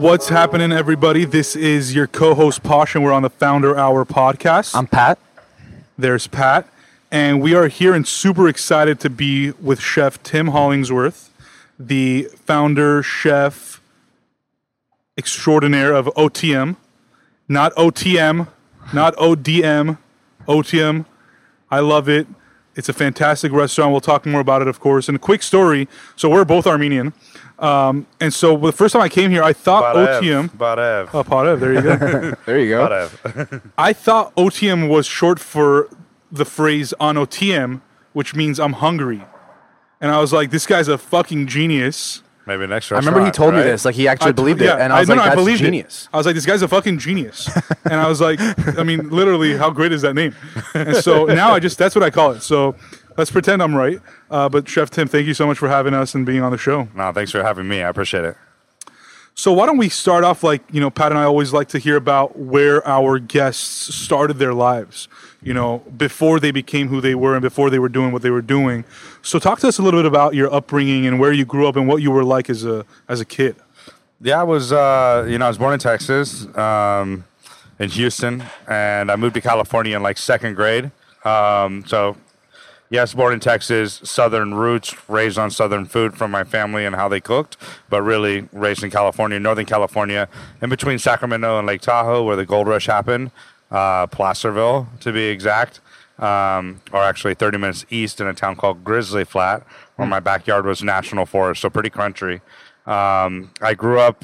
What's happening, everybody? This is your co-host Posh, and we're on the Founder Hour podcast. I'm Pat. There's Pat, and we are here and super excited to be with Chef Tim Hollingsworth, the founder, chef extraordinaire of Otium, not OTM, not ODM, OTM. I love it. It's a fantastic restaurant. We'll talk more about it, of course. And a quick story. So we're both Armenian, um, and so the first time I came here, I thought OTM. Barev. Oh, Parev, there you go. There you go. Barev. I thought OTM was short for the phrase on OTM, which means I'm hungry. And I was like, this guy's a fucking genius. Maybe next I remember he restaurant, told me this. Like he actually I- believed yeah, it, and I was no, like, no, "That's believed it. genius." I was like, this guy's a fucking genius. and I was like, I mean, literally, how great is that name? And so now I just, that's what I call it. So let's pretend I'm right. Uh, but Chef Tim, thank you so much for having us and being on the show. No, thanks for having me. I appreciate it. So why don't we start off like you know, Pat and I always like to hear about where our guests started their lives. You know, before they became who they were and before they were doing what they were doing. So talk to us a little bit about your upbringing and where you grew up and what you were like as a as a kid. Yeah, I was, uh, you know, I was born in Texas, um, in Houston, and I moved to California in like second grade. Um, so, yes, born in Texas, Southern roots, raised on Southern food from my family and how they cooked, but really raised in California, Northern California, in between Sacramento and Lake Tahoe, where the gold rush happened, uh, Placerville to be exact. Um, or actually 30 minutes east in a town called Grizzly Flat, where my backyard was national forest, so pretty country. Um, I grew up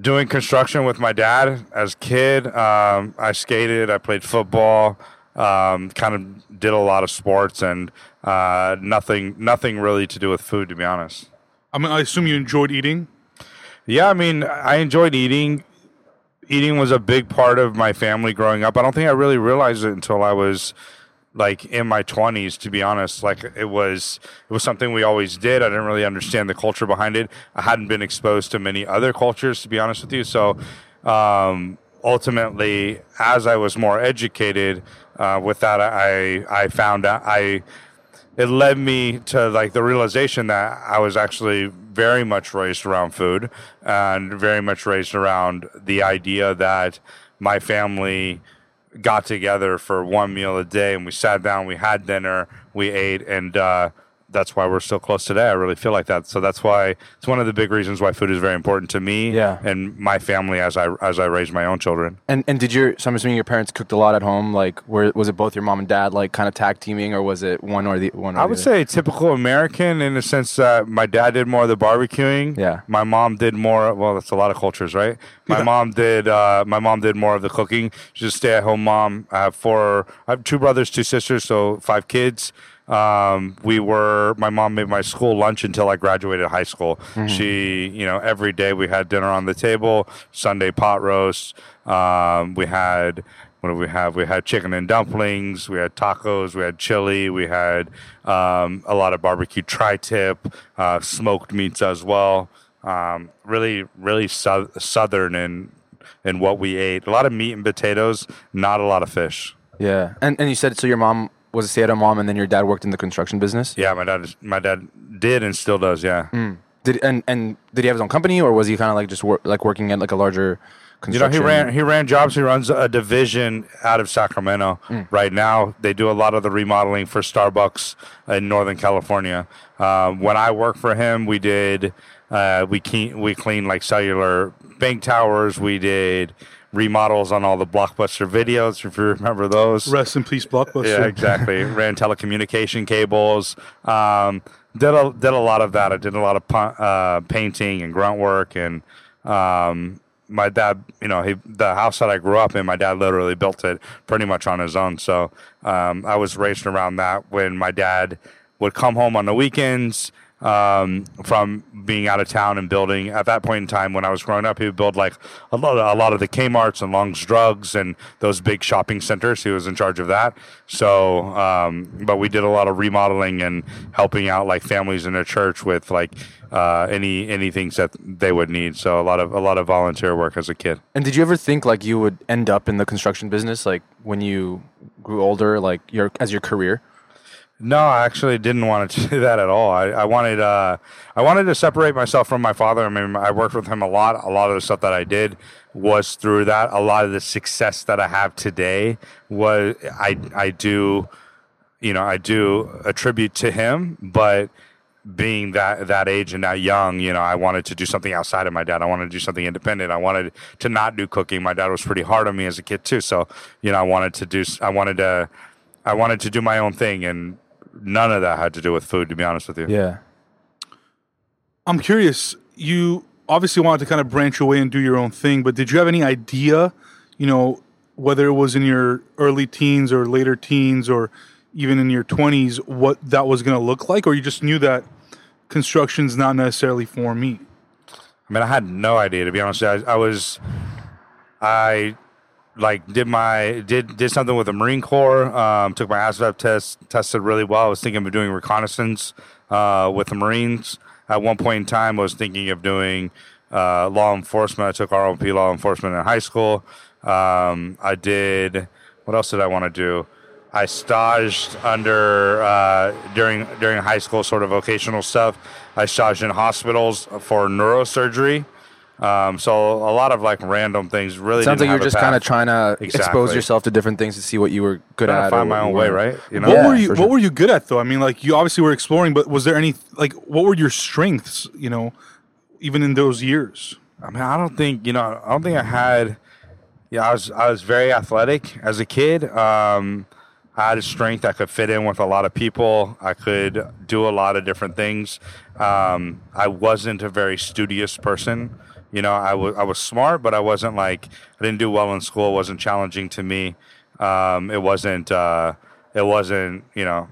doing construction with my dad as a kid. Um, I skated, I played football, um, kind of did a lot of sports, and uh, nothing, nothing really to do with food, to be honest. I mean, I assume you enjoyed eating. Yeah, I mean, I enjoyed eating. Eating was a big part of my family growing up. I don't think I really realized it until I was like in my 20s to be honest like it was it was something we always did i didn't really understand the culture behind it i hadn't been exposed to many other cultures to be honest with you so um ultimately as i was more educated uh, with that i i found out i it led me to like the realization that I was actually very much raised around food and very much raised around the idea that my family got together for one meal a day and we sat down, we had dinner, we ate, and uh, that's why we're still close today. I really feel like that. So that's why it's one of the big reasons why food is very important to me Yeah. and my family as I as I raise my own children. And and did your so I'm assuming your parents cooked a lot at home? Like, where was it both your mom and dad like kind of tag teaming, or was it one or the one? Or I would say typical American in the sense that my dad did more of the barbecuing. Yeah. My mom did more. Well, that's a lot of cultures, right? My Yeah. mom did. Uh, my mom did more of the cooking. She's a stay-at-home mom. I have four. I have two brothers, two sisters, so five kids. Um, we were. My mom made my school lunch until I graduated high school. She, you know, every day we had dinner on the table. Sunday pot roast. Um, we had what do we have? We had chicken and dumplings. We had tacos. We had chili. We had um, a lot of barbecue tri-tip, uh, smoked meats as well. Um, really, really sou- southern in in what we ate. A lot of meat and potatoes. Not a lot of fish. Yeah. And and you said so your mom was a stay-at-home mom, and then your dad worked in the construction business. Yeah, my dad. My dad did and still does. Yeah. Did and and did he have his own company, or was he kind of like just work, like working at like a larger construction You know, he ran he ran jobs. He runs a division out of Sacramento right now. They do a lot of the remodeling for Starbucks in Northern California. Um, when I worked for him, we did uh, we clean, we cleaned like cellular bank towers. We did remodels on all the blockbuster videos, if you remember those. Rest in peace, Blockbuster. Yeah, exactly. Ran telecommunication cables. Um, did a did a lot of that. I did a lot of uh, painting and grunt work, and um, my dad. You know, he the house that I grew up in, my dad literally built it pretty much on his own. So um, I was raised around that. When my dad would come home on the weekends. Um, from being out of town and building at that point in time when I was growing up, he would build like a lot, of, a lot of the Kmart's and Long's Drugs and those big shopping centers. He was in charge of that. So, um, but we did a lot of remodeling and helping out like families in a church with like uh, any any things that they would need. So a lot of a lot of volunteer work as a kid. And did you ever think like you would end up in the construction business, like when you grew older, like your as your career? No, I actually didn't want to do that at all. I, I wanted uh, I wanted to separate myself from my father. I mean, I worked with him a lot. A lot of the stuff that I did was through that. A lot of the success that I have today was I I do, you know, I do attribute to him. But being that that age and that young, you know, I wanted to do something outside of my dad. I wanted to do something independent. I wanted to not do cooking. My dad was pretty hard on me as a kid too. So you know, I wanted to do. I wanted to. I wanted to do my own thing, and none of that had to do with food. To be honest with you. Yeah. I'm curious. You obviously wanted to kind of branch away and do your own thing, but did you have any idea, you know, whether it was in your early teens or later teens or even in your 20s, what that was going to look like, or you just knew that construction's not necessarily for me? I mean, I had no idea to be honest. I, I was, I like did my did did something with the Marine Corps. Um, took my ASVAB test, tested really well. I was thinking of doing reconnaissance uh, with the Marines. At one point in time, I was thinking of doing uh, law enforcement. I took ROP law enforcement in high school. Um, I did. What else did I want to do? I staged under uh, during during high school, sort of vocational stuff. I staged in hospitals for neurosurgery. Um, so a lot of like random things. Really Sounds like you're just kind of trying to expose yourself to different things to see what you were good Trying to at. find or my own you way, weren't. right? You know, What Yeah, were you What sure. were you good at though? I mean, like you obviously were exploring, but was there any like what were your strengths? You know, even in those years. I mean, I don't think you know. I don't think I had. Yeah, I was I was very athletic as a kid. Um, I had a strength I could fit in with a lot of people. I could do a lot of different things. Um, I wasn't a very studious person. You know, I was I was smart, but I wasn't like I didn't do well in school. It wasn't challenging to me. Um, it wasn't. Uh, it wasn't. You know,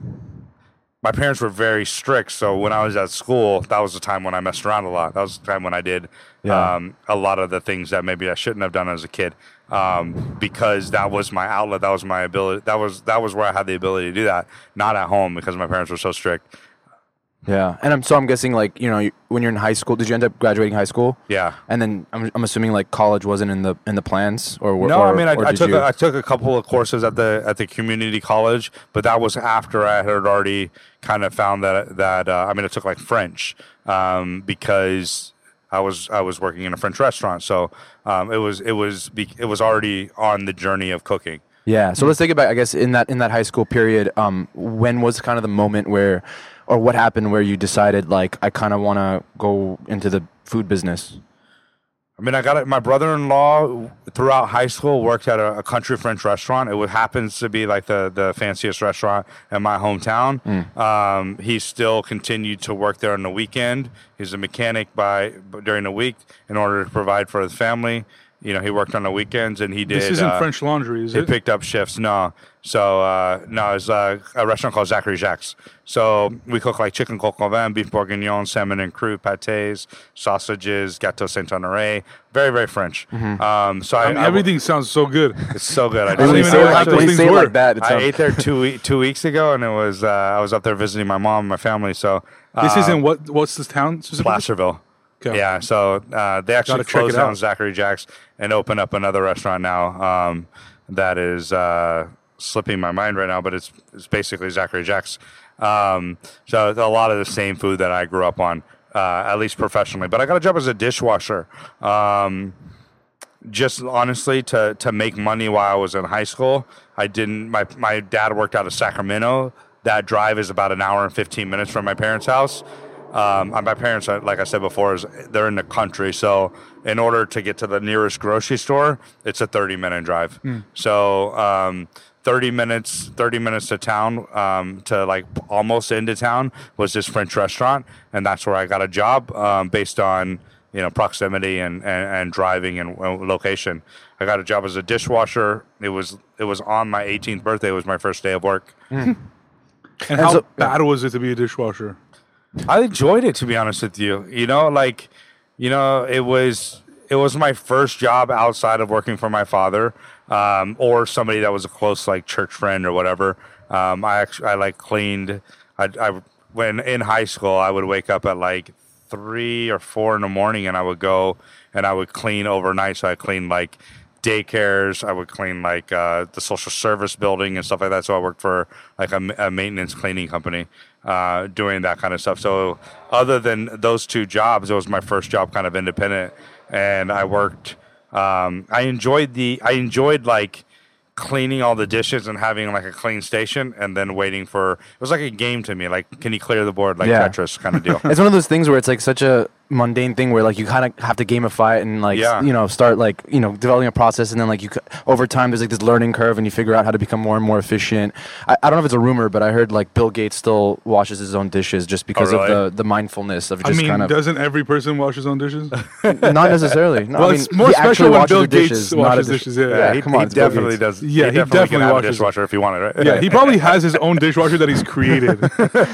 my parents were very strict. So when I was at school, that was the time when I messed around a lot. That was the time when I did Yeah. um, a lot of the things that maybe I shouldn't have done as a kid, um, because that was my outlet. That was my ability. That was that was where I had the ability to do that. Not at home because my parents were so strict. Yeah, and I'm so I'm guessing like you know you- when you're in high school, did you end up graduating high school? Yeah. And then I'm, I'm assuming like college wasn't in the in the plans or were- No, or, I mean I, or I did took you? a, I took a couple of courses at the at the community college, but that was after I had already kind of found that that uh, I mean I took like French um, because I was I was working in a French restaurant, so um, it was it was be, it was already on the journey of cooking. Yeah. So let's take it back. I guess in that in that high school period, um, when was kind of the moment where, or what happened where you decided like I kind of want to go into the food business? I mean, I got it. My brother-in-law throughout high school worked at a, a country French restaurant. It would, happens to be like the, the fanciest restaurant in my hometown. Um, he still continued to work there on the weekend. He's a mechanic by during the week in order to provide for his family. You know, he worked on the weekends and he did. This isn't uh, French Laundry, is he it? picked up shifts. No, so uh, no, it's uh, a restaurant called Zachary Jacques. So we cook like chicken coq au vin, beef bourguignon, salmon en croûte, pâtés, sausages, gâteau Saint Honoré. Very very French. Um, so I, I mean, I- everything sounds so good. it's so good. I don't even know it what like, those things say were. like that, I sounds- ate there two two weeks ago, and it was uh, I was up there visiting my mom and my family. So This isn't what? What's this town? Placerville. Okay. Yeah, so uh, they actually Gotta closed down out. Zachary Jacques and opened up another restaurant now. Um, that is uh, slipping my mind right now, but it's it's basically Zachary Jacques. Um, so a lot of the same food that I grew up on, uh, at least professionally. But I got a job as a dishwasher. Um, just honestly to to make money while I was in high school. I didn't. My my dad worked out of Sacramento. That drive is about an hour and fifteen minutes from my parents' house. Um, my parents, uh, like I said before, is they're in the country. So in order to get to the nearest grocery store, it's a thirty minute drive. So um, thirty minutes, thirty minutes to town, um, to like almost into town was this French restaurant, and that's where I got a job um, based on you know proximity and, and, and driving and location. I got a job as a dishwasher. It was it was on my 18th birthday. It was my first day of work. And how so- bad was it to be a dishwasher? I enjoyed it to be honest with you. You know, like you know, it was it was my first job outside of working for my father um, or somebody that was a close like church friend or whatever. Um, I actually I like cleaned. I, I when in high school I would wake up at like three or four in the morning and I would go and I would clean overnight. So I cleaned like daycares. I would clean like uh, the social service building and stuff like that. So I worked for like a, a maintenance cleaning company uh, doing that kind of stuff. So other than those two jobs, it was my first job kind of independent, and I worked. Um, I enjoyed the. I enjoyed like cleaning all the dishes and having like a clean station and then waiting for it was like a game to me like can you clear the board like Yeah. tetris kind of deal It's one of those things where it's like such a mundane thing where like you kind of have to gamify it and like Yeah. you know start like you know developing a process and then like you over time there's like this learning curve and you figure out how to become more and more efficient. I, I don't know if it's a rumor, but I heard like Bill Gates still washes his own dishes just because really? of the the mindfulness of I mean, kind of doesn't every person wash his own dishes? not necessarily. No, Well, I mean, it's more he special when washes Bill Gates dishes, washes not a dishes, yeah. yeah, he, come on, he definitely does Yeah, he he definitely, definitely can have a washes it. dishwasher if you wanted right yeah, he probably has his own dishwasher that he's created.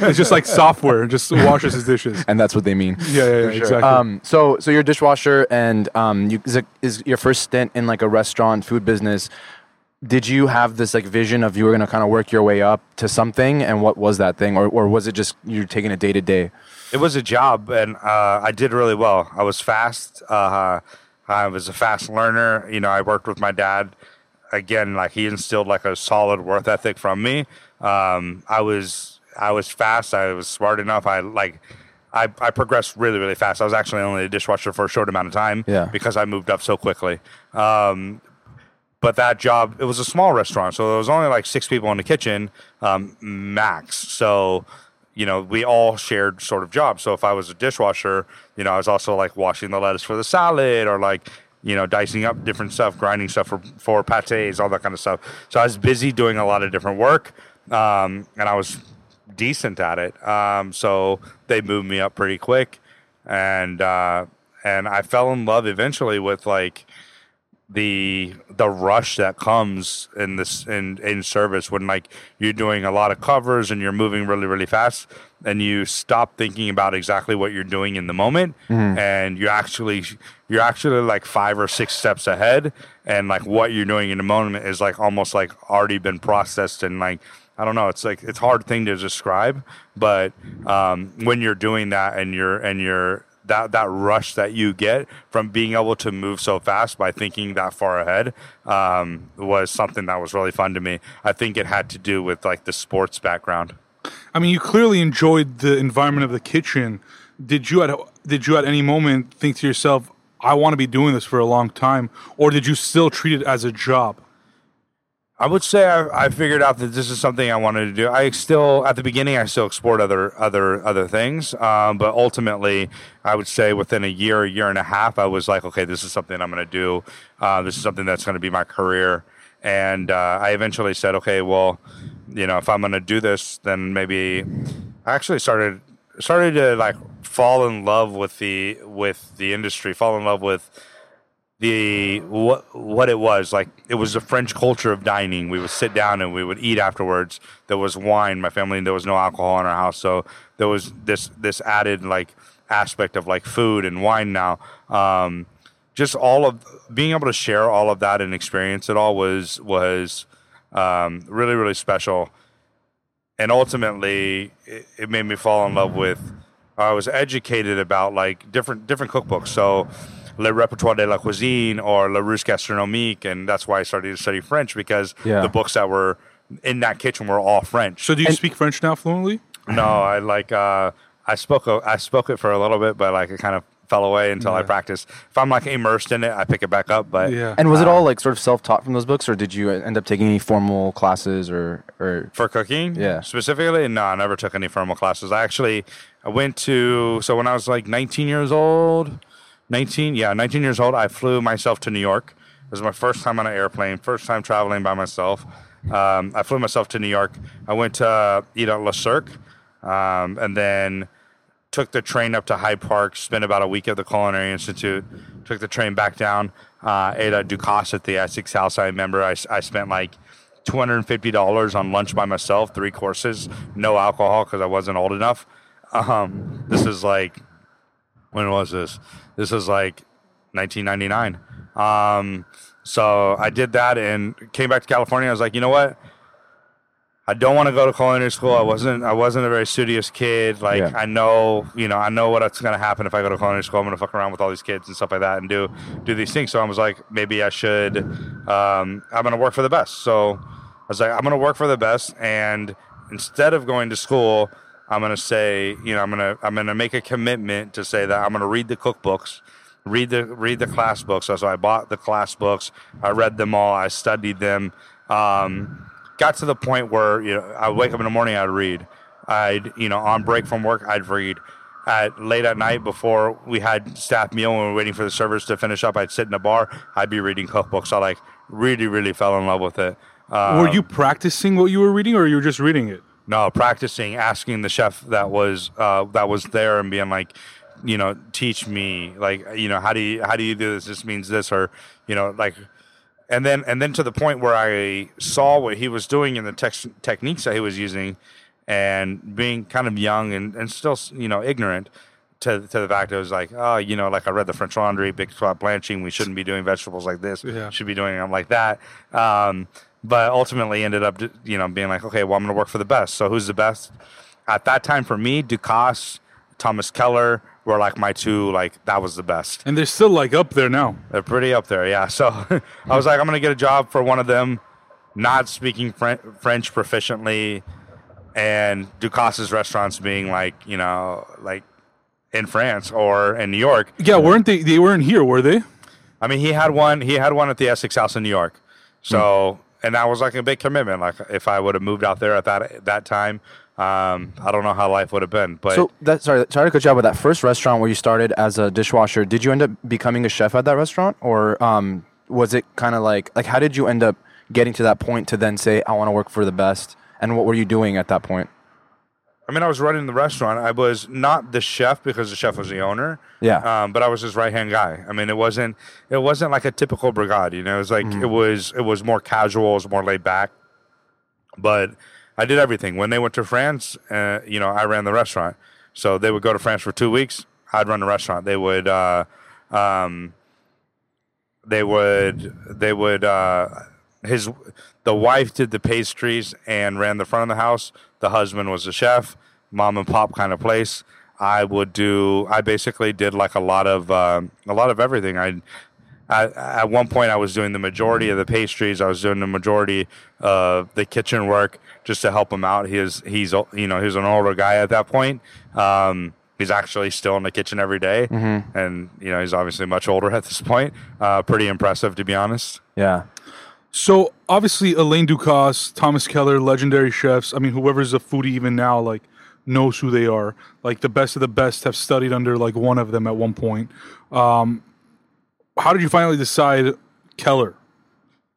it's just like software, just washes his dishes. and that's what they mean. Yeah, yeah, yeah sure. Exactly. Um, so so you're a dishwasher, and um, you, is, it, is your first stint in like a restaurant food business. Did you have this like vision of you were gonna kind of work your way up to something, and what was that thing, or or was it just you're taking it day to day? it was a job and uh, I did really well. I was fast. Uh, I was a fast learner. You know, I worked with my dad. Again, like he instilled like a solid worth ethic from me. Um, I was I was fast. I was smart enough. I like I, I progressed really really fast. I was actually only a dishwasher for a short amount of time. Yeah. because I moved up so quickly. Um, but that job it was a small restaurant so there was only like six people in the kitchen um, max so you know we all shared sort of jobs so if i was a dishwasher you know i was also like washing the lettuce for the salad or like you know dicing up different stuff grinding stuff for, for pates all that kind of stuff so i was busy doing a lot of different work um, and i was decent at it. Um, so they moved me up pretty quick. And uh, and i fell in love eventually with like the the rush that comes in this in in service when like you're doing a lot of covers and you're moving really really fast and you stop thinking about exactly what you're doing in the moment and you actually you're actually like five or six steps ahead and like what you're doing in the moment is like almost like already been processed and like I don't know. It's like it's hard thing to describe, but um, when you're doing that and you're and you're that that rush that you get from being able to move so fast by thinking that far ahead um, was something that was really fun to me. I think it had to do with like the sports background. I mean, you clearly enjoyed the environment of the kitchen. Did you at did you at any moment think to yourself, "I want to be doing this for a long time," or did you still treat it as a job? I would say I, I figured out that this is something I wanted to do. I still, at the beginning, I still explored other other other things, um, but ultimately, I would say within a year, a year and a half, I was like, okay, this is something I'm going to do. Uh, this is something that's going to be my career. And uh, I eventually said, okay, well, you know, if I'm going to do this, then maybe I actually started started to like fall in love with the with the industry, fall in love with the what what it was like it was a french culture of dining. We would sit down and we would eat afterwards. There was wine my family there was no alcohol in our house. So there was this this added like aspect of like food and wine now. Um just all of being able to share all of that and experience it all was was um really really special. And ultimately it, it made me fall in love with i was educated about like different different cookbooks. So le repertoire de la cuisine or Larousse Gastronomique and that's why i started to study french because Yeah. the books that were in that kitchen were all french So, do you speak French now fluently? no i like uh i spoke a- i spoke it for a little bit but like it kind of fell away until i practiced if i'm like immersed in it i pick it back up but Yeah. And was it all like sort of self taught from those books, or did you end up taking any formal classes or or? For cooking? Yeah. Specifically? No, I never took any formal classes. I actually I went to so when I was like 19 years old, 19, yeah, 19 years old, I flew myself to New York. It was my first time on an airplane, first time traveling by myself. Um, I flew myself to New York. I went to uh, eat at Le Cirque, um, and then took the train up to Hyde Park, spent about a week at the Culinary Institute, took the train back down, uh, ate at Ducasse at the Essex House. I remember I, I spent like $250 on lunch by myself, three courses, no alcohol because I wasn't old enough. Um, this is like, when was this? This is like 1999. Um, so I did that and came back to California. I was like, you know what? I don't want to go to culinary school. I wasn't. I wasn't a very studious kid. Like Yeah. I know, you know, I know what's going to happen if I go to culinary school. I'm going to fuck around with all these kids and stuff like that, and do do these things. So I was like, maybe I should. Um, I'm going to work for the best. So I was like, I'm going to work for the best, and instead of going to school, I'm going to say, you know, I'm going to I'm going to make a commitment to say that I'm going to read the cookbooks read the read the class books. So, so I bought the class books. I read them all. I studied them. Um, got to the point where you know I wake up in the morning. I'd read. I'd you know on break from work. I'd read. At late at night before we had staff meal and we were waiting for the servers to finish up, I'd sit in a bar. I'd be reading cookbooks. I like really really fell in love with it. Um, were you practicing what you were reading, or you were just reading it? No, practicing, asking the chef that was uh, that was there and being like, you know, teach me, like, you know, how do you how do you do this? This means this, or you know, like, and then and then to the point where I saw what he was doing and the techniques that he was using, and being kind of young and and still you know ignorant. To, to the fact it was like oh you know like I read the French Laundry big pot blanching we shouldn't be doing vegetables like this Yeah. should be doing them like that um, but ultimately ended up you know being like okay well i'm going to work for the best so who's the best at that time for me ducasse thomas keller were like my two like that was the best And they're still like up there now. they're pretty up there yeah so i was like i'm going to get a job for one of them not speaking french proficiently and ducasse's restaurants being like you know like in france or in new york Yeah, weren't they? They weren't here, were they? I mean, he had one. He had one at the Essex House in New York. So, hmm. And that was like a big commitment. Like, if I would have moved out there at that that time, um, I don't know how life would have been. But So that sorry, sorry to cut you off. But that first restaurant where you started as a dishwasher, did you end up becoming a chef at that restaurant, or um, was it kind of like like how did you end up getting to that point to then say I want to work for the best? And what were you doing at that point? I mean, I was running the restaurant. I was not the chef because the chef was the owner. Yeah. Um, but I was his right hand guy. I mean, it wasn't it wasn't like a typical brigade. You know, it was like it was it was more casual. It was more laid back. But I did everything. When they went to France, uh, you know, I ran the restaurant. So they would go to France for two weeks. I'd run the restaurant. They would, uh, um, they would, they would. Uh, his the wife did the pastries and ran the front of the house. The husband was a chef, mom and pop kind of place. I would do. I basically did like a lot of um a lot of everything. I. I, at one point, I was doing the majority of the pastries. I was doing the majority of the kitchen work just to help him out. He's he's you know he's an older guy at that point. Um, he's actually still in the kitchen every day. and you know he's obviously much older at this point. Uh, pretty impressive, to be honest. Yeah. So obviously, Alain Ducasse, Thomas Keller, legendary chefs. I mean, whoever's a foodie even now, like knows who they are. Like the best of the best have studied under like one of them at one point. Um, how did you finally decide Keller?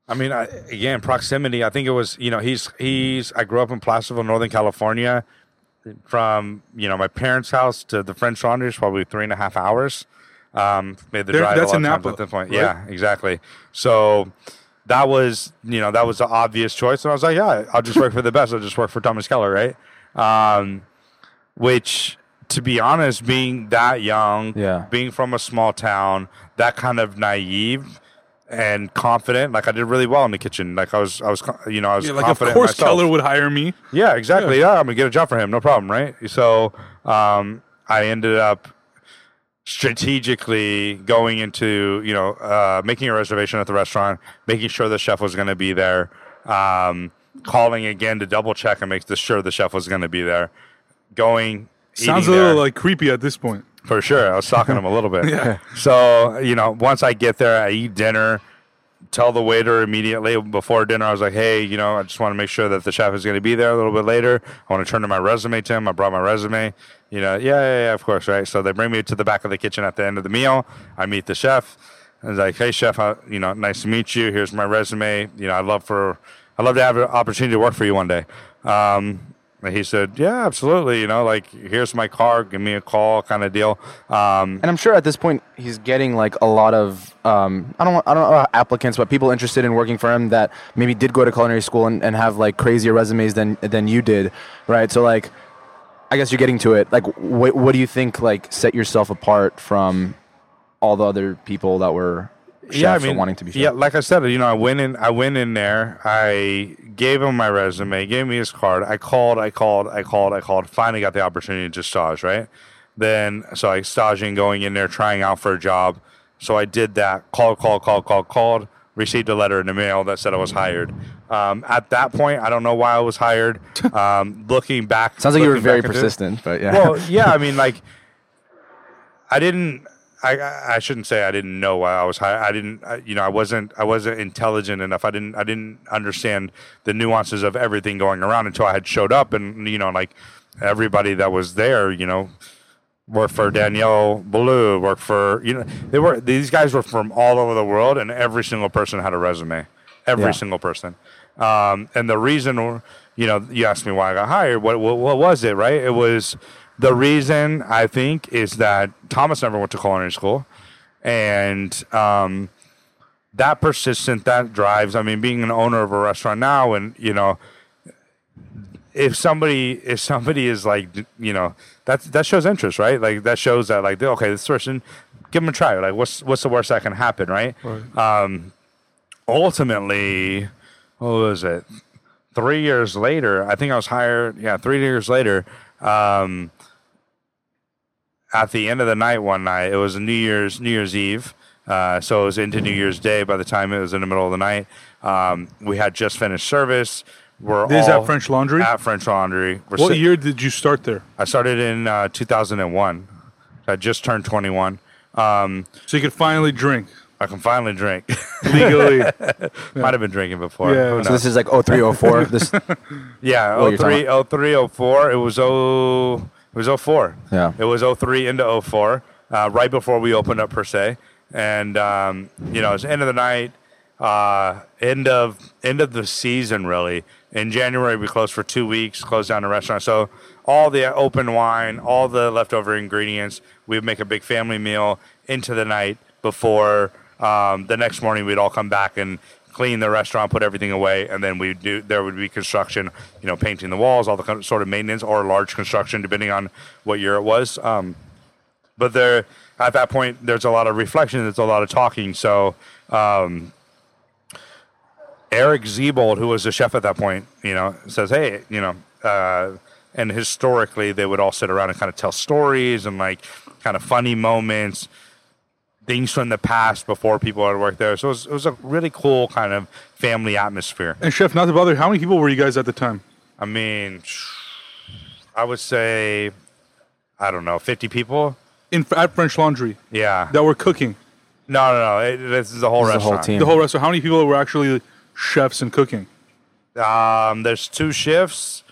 I mean, I, again, proximity. I think it was, you know, he's he's. I grew up in Placerville, Northern California. From you know my parents' house to the French Laundry is probably three and a half hours. Um, made the There- drive that's a lot of times Napa, at this point. right? Yeah, exactly. So that was you know that was the obvious choice, and I was like, yeah, I'll just work for the best. I'll just work for Thomas Keller, right? Um, which, to be honest, being that young, Yeah. being from a small town, that kind of naive and confident. Like I did really well in the kitchen. Like I was, I was, you know, I was Yeah, like of confident. course myself. Keller would hire me. Yeah, exactly. Yeah. I'm gonna get a job for him, no problem, right? So um, I ended up strategically going into you know uh, making a reservation at the restaurant, making sure the chef was going to be there, um, calling again to double check and make sure the chef was going to be there, going. Sounds a little there. like creepy at this point. For sure. I was stalking him a little bit. Yeah. So, you know, once I get there, I eat dinner, tell the waiter immediately before dinner, I was like, hey, you know, I just want to make sure that the chef is going to be there a little bit later. I want to turn to my resume to him. I brought my resume. You know, yeah, yeah, yeah, of course, right? So they bring me to the back of the kitchen at the end of the meal. I meet the chef. I was like, hey, chef, you know, nice to meet you. Here's my resume. You know, I'd love for, I'd love to have an opportunity to work for you one day. Um, he said, "Yeah, absolutely. You know, like here's my car. Give me a call, kind of deal." Um, And I'm sure at this point he's getting like a lot of um, I don't I don't know applicants, but people interested in working for him that maybe did go to culinary school and, and have like crazier resumes than than you did, right? So like, I guess you're getting to it. Like, what what do you think like set yourself apart from all the other people that were chefs or wanting to be chefs? yeah. Like I said, you know, I went in. I went in there. I gave him my resume, gave me his card. I called, I called, I called, I called. Finally got the opportunity to stage, right? Then, so I staging, going in there, trying out for a job. So I did that. Called, called, called, called, called. Received a letter in the mail that said I was hired. Um, at that point, I don't know why I was hired. Um, looking back, Sounds like you were very at it- persistent, but yeah. well, yeah, I mean, like, I didn't. I, I shouldn't say I didn't know why I was hired. I didn't. I, you know, I wasn't. I wasn't intelligent enough. I didn't. I didn't understand the nuances of everything going around until I had showed up, and you know, like everybody that was there, you know, worked for Daniel Boulud, worked for you know, they were these guys were from all over the world, and every single person had a resume. Every Yeah. single person. Um, and the reason, you know, you asked me why I got hired. What, what what was it? Right? It was the reason I think is that Thomas never went to culinary school, and um, that persistent, that drives. I mean, being an owner of a restaurant now, and you know, if somebody if somebody is like you know that that shows interest right? Like that shows that like okay this person give them a try. Like what's what's the worst that can happen right, um ultimately what was it? Three years later i think i was hired yeah three years later um at the end of the night one night it was new year's new year's eve uh, so it was into New Year's Day. By the time it was in the middle of the night, um, we had just finished service. We're This is all at French Laundry. At French Laundry. We're what sit- year did you start there? I started in uh, 2001. I just turned 21. Um, So you could finally drink I can finally drink. legally. Might have been drinking before. Yeah. So this is like 0304. this yeah, Oh, you're 03, talking 03, 04. It was 0, it was 04. Yeah. It was 03 into 04, uh, right before we opened up per se. And um, you know, it's end of the night, uh, end of end of the season really. In January we closed for two weeks, closed down the restaurant. So all the open wine, all the leftover ingredients, we would make a big family meal into the night before um, the next morning we'd all come back and clean the restaurant, put everything away, and then we do. There would be construction, you know, painting the walls, all the sort of maintenance or large construction, depending on what year it was. Um, but there, at that point, there's a lot of reflection. There's a lot of talking. So um, Eric Ziebold, who was the chef at that point, you know, says, "Hey, you know." Uh, and historically, they would all sit around and kind of tell stories and like kind of funny moments, things from the past before people had worked there. So it was, it was a really cool kind of family atmosphere. and chef, not to bother, how many people were you guys at the time? I mean, I would say, I don't know, 50 people. In at French Laundry Yeah. that were cooking No, no, no. It, this is the whole This is the whole restaurant. team. the whole restaurant. How many people were actually chefs and cooking? Um, there's two shifts.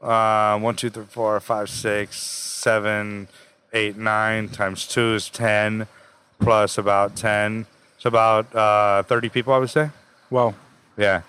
Uh, one, two, three, four, five, six, seven, eight, nine times two is ten, plus about ten. It's about uh, thirty people, I would say. Well, Yeah.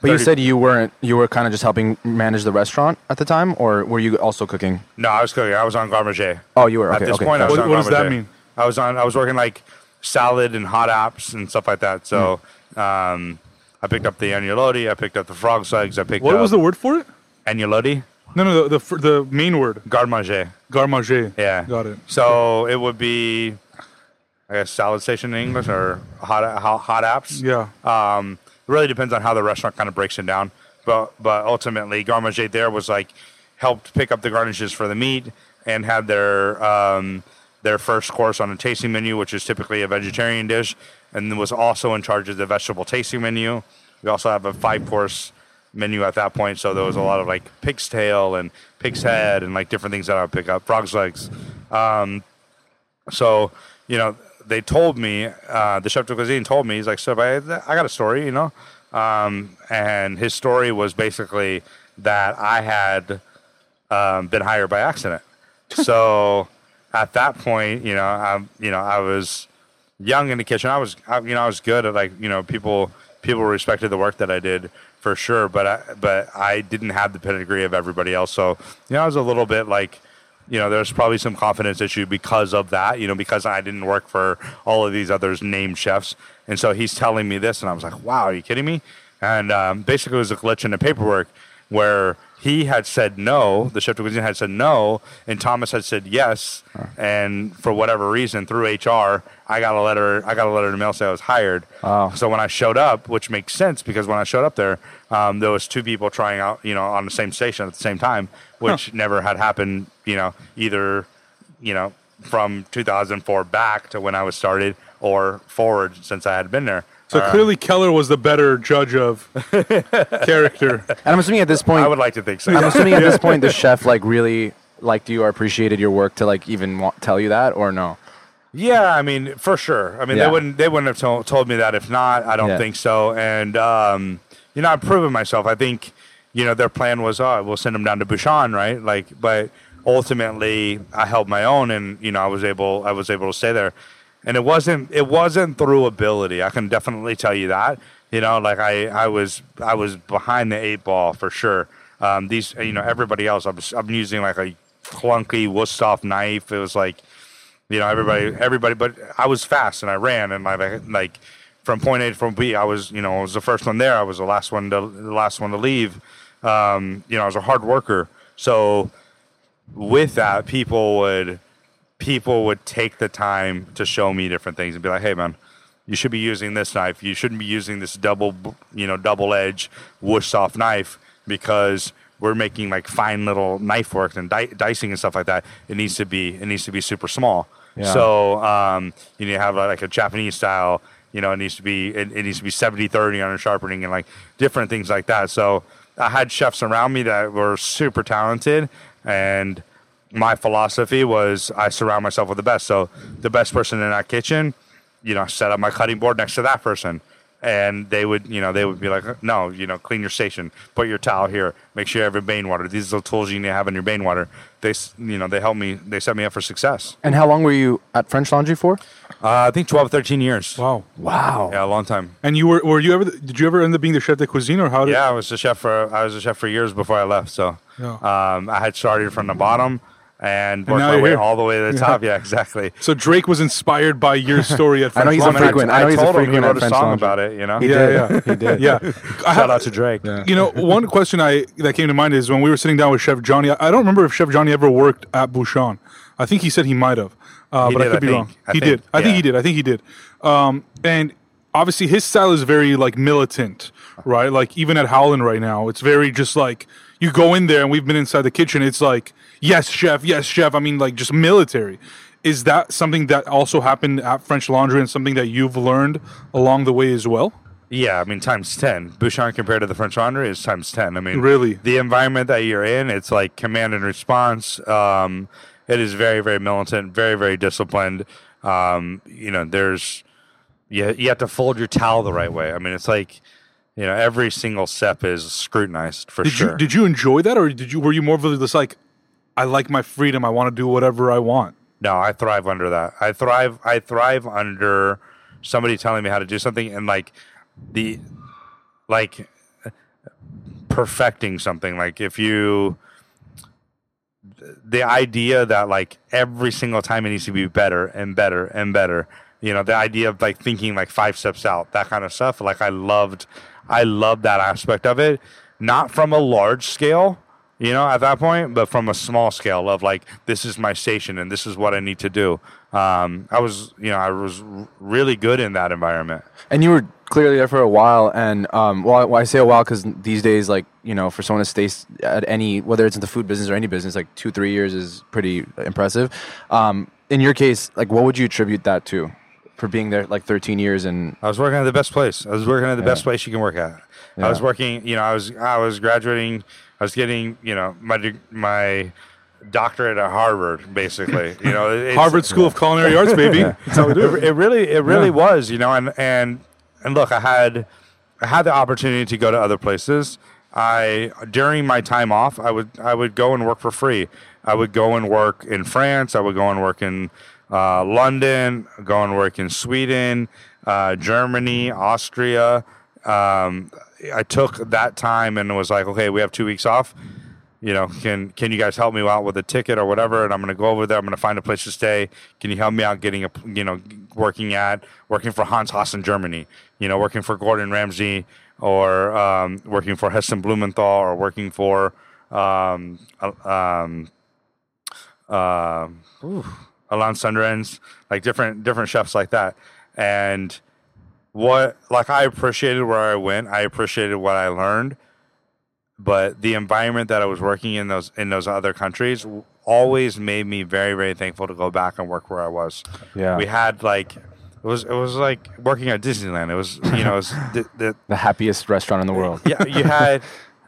but you said you weren't. You were kind of just helping manage the restaurant at the time, or were you also cooking? No, I was cooking. I was on garde manger. Oh, you were. At this okay. point, I was What- on what does that mean? I was on. I was working like salad and hot apps and stuff like that. So, um, I picked up the agnolotti. I picked up the frog's legs. I picked What was the word for it? agnolotti. No, no, the the, the main word, garde manger. garmager. Yeah. got it. So it would be, I guess, salad station in English or hot hot, hot apps. Yeah. Um, it really depends on how the restaurant kind of breaks it down. But but ultimately, garde manger there was like helped pick up the garnishes for the meat and had their um, their first course on a tasting menu, which is typically a vegetarian dish, and was also in charge of the vegetable tasting menu. We also have a five course menu at that point, so there was a lot of like pig's tail and pig's head and like different things that I would pick up, frog's legs. Um, so you know they told me uh, the chef de cuisine told me he's like so I, I got a story you know? Um, and his story was basically that I had um, been hired by accident. So at that point you know I you know I was young in the kitchen. I was I, you know I was good at like you know people people respected the work that I did for sure but I, but I didn't have the pedigree of everybody else. So you know I was a little bit like you know, there's probably some confidence issue because of that, you know, because I didn't work for all of these others named chefs. And so he's telling me this, and I was like, wow, are you kidding me? And um, basically, it was a glitch in the paperwork where he had said no. The chef de cuisine had said no, and Thomas had said yes. And for whatever reason, through HR, I got a letter. I got a letter in the mail saying I was hired. Wow. So when I showed up, which makes sense because when I showed up there, um, there was two people trying out, you know, on the same station at the same time, which never had happened. You know, either, you know, from 2004 back to when I was started or forward since I had been there. So Uh, clearly, Keller was the better judge of character. And I'm assuming at this point, I would like to think so. I'm assuming at this point the chef like really liked you or appreciated your work to like even wa- tell you that or no? Yeah, I mean, for sure. I mean, Yeah. they wouldn't they wouldn't have told, told me that if not. I don't Yeah. think so. And um, you know, I've proven myself. I think you know their plan was, oh, we'll send them down to Bouchon, right? Like, but ultimately, I held my own, and you know, I was able I was able to stay there. And it wasn't it wasn't through ability. I can definitely tell you that. You know, like I I was I was behind the eight ball for sure. Um, these you know everybody else. I'm I'm using like a clunky Wusthof knife. It was like you know everybody everybody but i was fast and i ran and like like from point a to point b i was you know i was the first one there i was the last one to the last one to leave um, you know i was a hard worker so with that people would people would take the time to show me different things and be like hey man you should be using this knife you shouldn't be using this double you know double edge Wusthof knife because we're making like fine little knife work and di- dicing and stuff like that it needs to be it needs to be super small Yeah. so um, you need to have like a Japanese style. You know, it needs to be it, it needs to be 70 30 on the sharpening and like different things like that. So I had chefs around me that were super talented, and my philosophy was I surround myself with the best. So the best person in that kitchen, you know, set up my cutting board next to that person. And they would, you know, they would be like, no, you know, clean your station, put your towel here, make sure you have your bain water. These are the tools you need to have in your bain water. They, you know, they help me, they set me up for success. And how long were you at French Laundry for? Uh, I think 12, 13 years. Wow. Wow. Yeah, a long time. And you were were you ever did you ever end up being the chef de cuisine or how did Yeah, I was a chef for I was a chef for years before I left. So Yeah. um, I had started from the bottom and worked now my way here. all the way to the top. Yeah, exactly. So Drake was inspired by your story at I know French he's a Laundry. frequent- I know I he's a told him he wrote a French song Laundry. about it. You know. He Yeah, did. yeah. He did. Yeah. I Shout have- out to Drake. You know, one question I that came to mind is when we were sitting down with Chef Johnny. I, I don't remember if Chef Johnny ever worked at Bouchon. I think he said he might have, uh, He but I could I be think. wrong. I he think, did. I think he did. I think he did. Um, and obviously, his style is very like militant, right? Like even at Howland right now, it's very just like you go in there, and we've been inside the kitchen. It's like yes, chef, yes, chef. I mean, like just military. Is that something that also happened at French Laundry and something that you've learned along the way as well? Yeah, I mean times ten. Bouchon compared to the French Laundry is times ten. I mean, Really? the environment that you're in, it's like command and response. Um, it is very, very militant, very, very disciplined. Um, you know, there's you you have to fold your towel the right way. I mean, it's like you know every single step is scrutinized for Did sure. you did you enjoy that, or did you were you more of this like, I like my freedom, I want to do whatever I want? No, I thrive under that. I thrive. I thrive under somebody telling me how to do something and like the like perfecting something. Like if you the idea that like every single time it needs to be better and better and better. You know, the idea of like thinking like five steps out, that kind of stuff. Like I loved, I love that aspect of it. Not from a large scale, you know, at that point, but from a small scale of like this is my station and this is what I need to do. Um, I was, you know, I was really good in that environment. And you were clearly there for a while. And um, well, I- say a while because these days, like you know, for someone to stay at any, whether it's in the food business or any business, like two, three years is pretty impressive. Um, in your case, like, what would you attribute that to, for being there like 13 years and I was working at the best place. I was working at the best place you can work at. Yeah. I was working, you know, I was I was graduating, I was getting, you know, my my doctorate at Harvard, basically. You know, it's- Harvard School of Culinary Arts, baby. That's how we do It, it. it really, it really Yeah. was, you know, and and and look, I had I had the opportunity to go to other places. I during my time off, I would I would go and work for free. I would go and work in France. I would go and work in uh, London. Go and work in Sweden, uh, Germany, Austria. Um, I took that time and was like, okay, we have two weeks off you know, can can you guys help me out with a ticket or whatever? And I'm going to go over there. I'm going to find a place to stay. Can you help me out getting a, you know, working at working for Hans Haas in Germany? You know, working for Gordon Ramsay or um, working for Heston Blumenthal or working for um, uh, um, uh, Alain Senderens, like different different chefs like that. And what like I appreciated where I went. I appreciated what I learned, but the environment that I was working in those in those other countries always made me very very thankful to go back and work where I was. Yeah. we had like it was it was like working at Disneyland. It was you know it was the, the, the happiest restaurant in the world. yeah, you had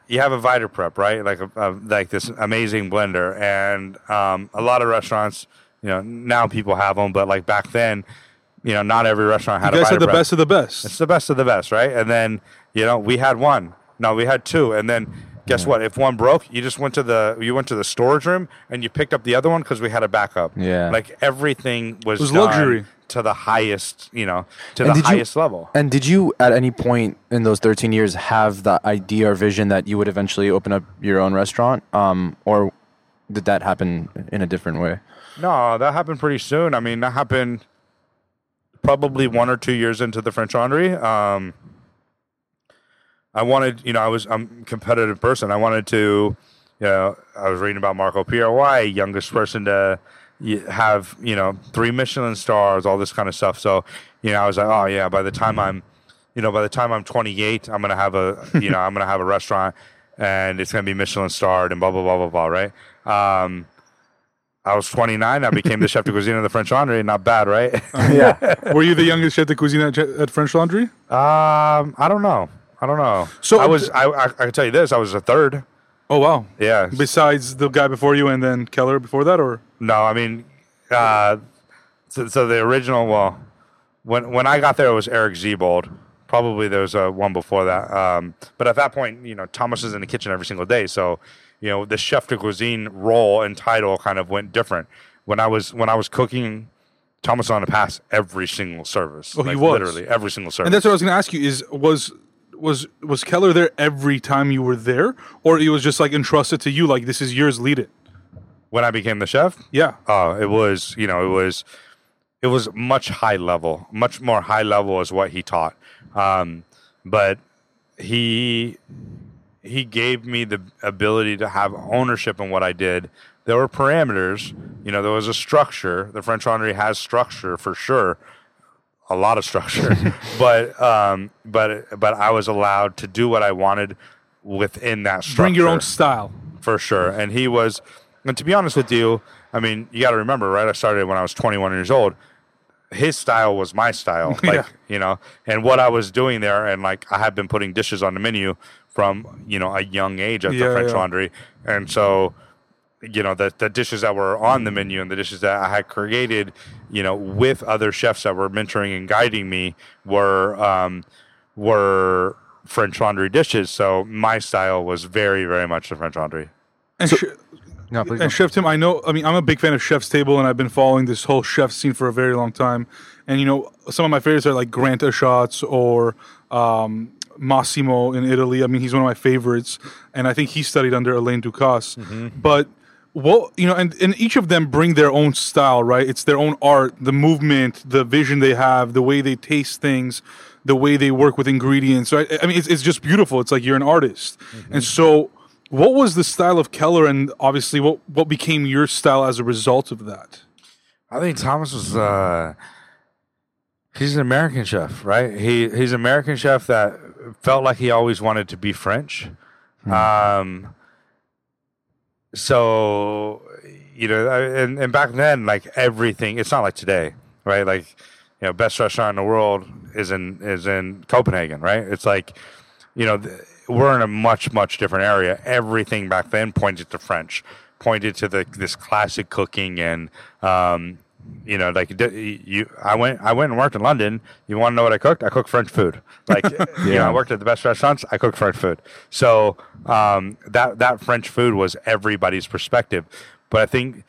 you have a Vita Prep, right? Like a, a like this amazing blender, and um, a lot of restaurants, you know, now people have them, but like back then, you know, not every restaurant had You guys had the best of the best. It's the best of the best, right? And then you know we had one. No, we had two, and then guess what? If one broke, you just went to the you went to the storage room and you picked up the other one because we had a backup. Yeah. like everything was, was luxury. to the highest, you know, to And the did you- highest level. And did you, at any point in those 13 years, have the idea or vision that you would eventually open up your own restaurant? Um, or did that happen in a different way? No, that happened pretty soon. I mean, that happened probably one or two years into the French Laundry. Um, I wanted, you know, I was I'm a competitive person. I wanted to, you know, I was reading about Marco Pierre, youngest person to have, you know, three Michelin stars, all this kind of stuff. So, you know, I was like, oh yeah, by the time I'm, you know, by the time I'm 28, I'm gonna have a, you know, I'm gonna have a restaurant, and it's gonna be Michelin starred and blah blah blah blah blah, right? Um, I was 29. I became the chef de cuisine of the French Laundry. Not bad, right? yeah. Were you the youngest chef de cuisine at, at French Laundry? Um, I don't know. I don't know. So- I was. I, I, I can tell you this. I was a third. Oh wow! Yeah. Besides the guy before you and then Keller before that, or No, I mean, uh, so, so the original. Well, when when I got there, it was Eric Ziebold. Probably there was uh, one before that. Um, but at that point, you know, Thomas is in the kitchen every single day, so you know the chef de cuisine role and title kind of went different. When I was when I was cooking, Thomas on the pass every single service. Oh, he was. literally every single service. and that's what I was going to ask you: is was was was Keller there every time you were there, or it was just like entrusted to you, like this is yours, lead it? when I became the chef. Yeah. Oh, it was you know it was it was much high level, much more high level is what he taught. Um, but he he gave me the ability to have ownership in what I did. There were parameters, you know, there was a structure. The French Laundry has structure for sure, a lot of structure. but um, but but I was allowed to do what I wanted within that structure Bring your own style. for sure. And he was, and to be honest with you, I mean, you got to remember, right? I started when I was 21 years old. His style was my style, like Yeah. you know, and what I was doing there, and like I had been putting dishes on the menu from you know a young age at Yeah, the French yeah. Laundry, and so you know the the dishes that were on the menu and the dishes that I had created, you know, with other chefs that were mentoring and guiding me were um, were French Laundry dishes. So my style was very very much the French Laundry. And, sh- No, please. and Chef Tim, I know. I mean, I'm a big fan of Chef's Table, and I've been following this whole chef scene for a very long time. And you know, some of my favorites are like Grant Achatz or um, Massimo in Italy. I mean, he's one of my favorites, and I think he studied under Alain Ducasse. But what you know, and, and each of them bring their own style, right? It's their own art, the movement, the vision they have, the way they taste things, the way they work with ingredients. Right? I mean, it's it's just beautiful. It's like you're an artist, and so. What was the style of Keller, and obviously, what what became your style as a result of that? I think Thomas was uh he's an American chef, right? He he's an American chef that felt like he always wanted to be French. Um so you know, and, and back then like everything it's not like today, right? Like you know, best restaurant in the world is in is in Copenhagen, right? It's like you know, th- we're in a much much different area. Everything back then pointed to French, pointed to the this classic cooking and um, you know, like you. I went I went and worked in London. You want to know what I cooked? I cooked French food. Like you know, I worked at the best restaurants. I cooked French food. So um, that that French food was everybody's perspective. But I think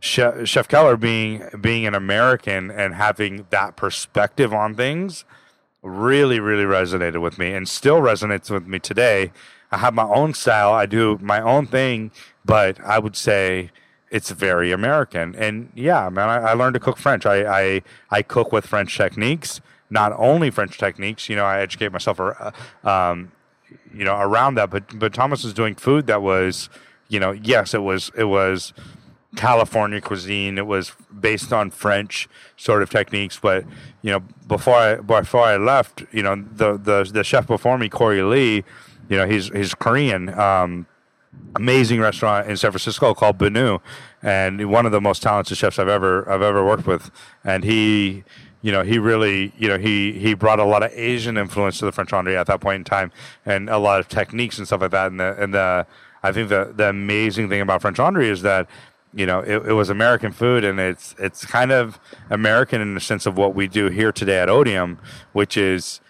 Chef, Chef Keller being being an American and having that perspective on things really really resonated with me and still resonates with me today. I have my own style. I do my own thing, but I would say it's very American. And yeah, man, I, I learned to cook French. I, I I cook with French techniques, not only French techniques. You know, I educate myself. Uh, um, you know around that. But but Thomas was doing food that was you know yes it was it was California cuisine. It was based on French sort of techniques, but you know, before I before I left, you know, the the the chef before me, Corey Lee, you know, he's he's Korean. Um, amazing restaurant in San Francisco called Benu, and one of the most talented chefs I've ever I've ever worked with. And he, you know, he really, you know, he he brought a lot of Asian influence to the French Laundry at that point in time, and a lot of techniques and stuff like that. And the and the I think the the amazing thing about French Laundry is that you know, it, it, was American food, and it's it's kind of American in the sense of what we do here today at Otium, which is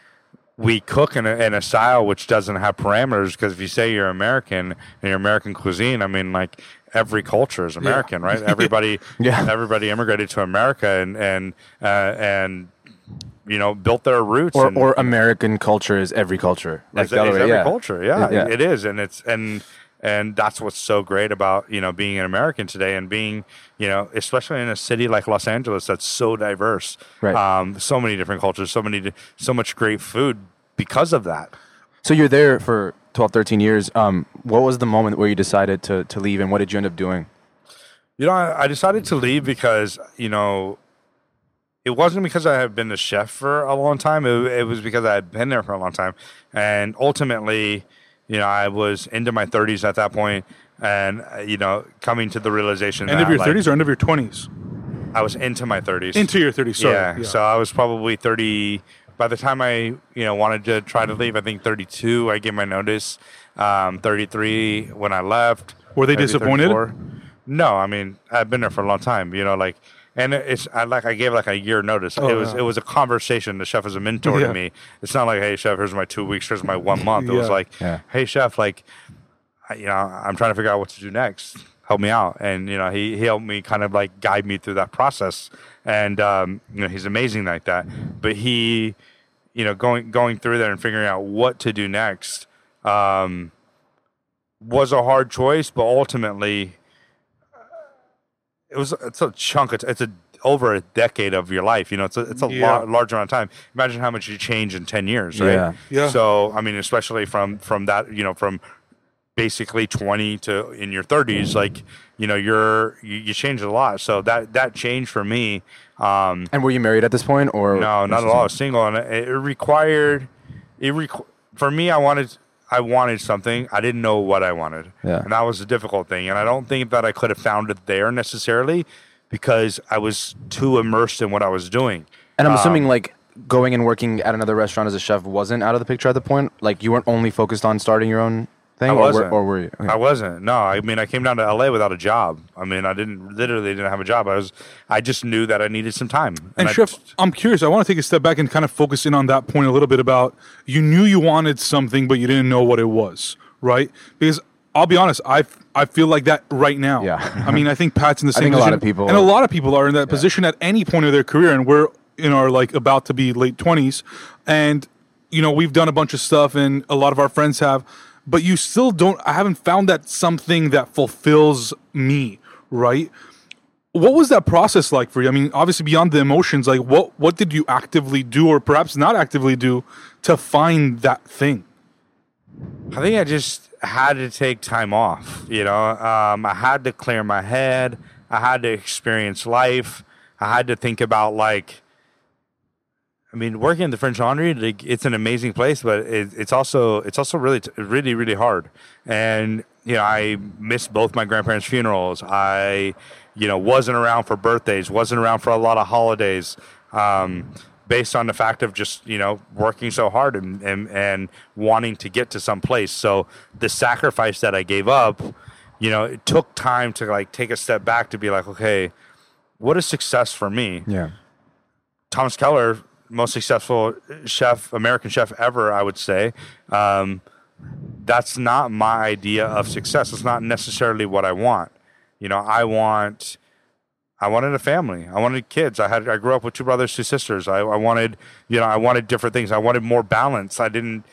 we cook in a, in a style which doesn't have parameters. Because if you say you're American and you're American cuisine, I mean, like every culture is American, yeah. right? Everybody, yeah. everybody immigrated to America, and and uh, and you know built their roots. Or, and, or American culture is every culture, like it's, it's every yeah. culture. Yeah, yeah, it is, and it's and and that's what's so great about you know being an American today and being you know especially in a city like Los Angeles that's so diverse, right. um, so many different cultures, so many so much great food because of that. So you're there for 12, 13 years. Um, what was the moment where you decided to to leave, and what did you end up doing? You know, I, I decided to leave because you know it wasn't because I had been a chef for a long time. It, it was because I had been there for a long time, and ultimately you know, I was into my 30s at that point, and uh, you know, coming to the realization. End that, of your like, 30s or end of your 20s? I was into my 30s. Into your 30s, sorry. Yeah, yeah. So I was probably 30. By the time I, you know, wanted to try to leave, I think 32. I gave my notice. Um, 33 when I left. Were they disappointed? 34. No, I mean I've been there for a long time. You know, like and it's I like I gave like a year notice. Oh, it was yeah. it was a conversation. The chef was a mentor yeah. to me. It's not like hey chef, here's my two weeks, here's my one month. It yeah. was like hey chef, like you know I'm trying to figure out what to do next. Help me out, and you know he, he helped me kind of like guide me through that process. And um, you know he's amazing like that. But he, you know, going going through there and figuring out what to do next um, was a hard choice, but ultimately it was it's a chunk. It's, it's a over a decade of your life. You know, it's a it's a yeah. lar- large amount of time. Imagine how much you change in ten years, right? Yeah. yeah. So I mean, especially from from that, you know, from basically 20 to in your 30s like you know you're you, you changed a lot so that that changed for me um and were you married at this point or no not at all I was single and it, it required it requ- for me i wanted I wanted something. I didn't know what I wanted. Yeah. And that was a difficult thing. And I don't think that I could have found it there necessarily because I was too immersed in what I was doing. And I'm um, assuming like going and working at another restaurant as a chef wasn't out of the picture at the point. Like you weren't only focused on starting your own thing? I wasn't. Or, were, or were you? Okay. I wasn't. No, I mean, I came down to LA without a job. I mean, I didn't literally didn't have a job. I was, I just knew that I needed some time. And, and Chef, I'm curious. I want to take a step back and kind of focus in on that point a little bit about you knew you wanted something, but you didn't know what it was, right? Because I'll be honest, I I feel like that right now. Yeah. I mean, I think Pat's in the same. I think position, a lot of people, and a lot of people are in that yeah. position at any point of their career, and we're in our like about to be late twenties, and you know we've done a bunch of stuff, and a lot of our friends have but you still don't I haven't found that something that fulfills me, right? What was that process like for you? I mean, obviously beyond the emotions, like what what did you actively do or perhaps not actively do to find that thing? I think I just had to take time off, you know. Um, I had to clear my head. I had to experience life. I had to think about like I mean, working in the French Laundry, like, it's an amazing place, but it, it's also it's also really really really hard. And you know, I missed both my grandparents' funerals. I, you know, wasn't around for birthdays, wasn't around for a lot of holidays, um, based on the fact of just you know working so hard and, and and wanting to get to some place. So the sacrifice that I gave up, you know, it took time to like take a step back to be like, okay, what is success for me? Yeah. Thomas Keller most successful chef, American chef ever, I would say. Um, that's not my idea of success. It's not necessarily what I want. You know, I want, I wanted a family. I wanted kids. I had, I grew up with two brothers, two sisters. I, I wanted, you know, I wanted different things. I wanted more balance. I didn't,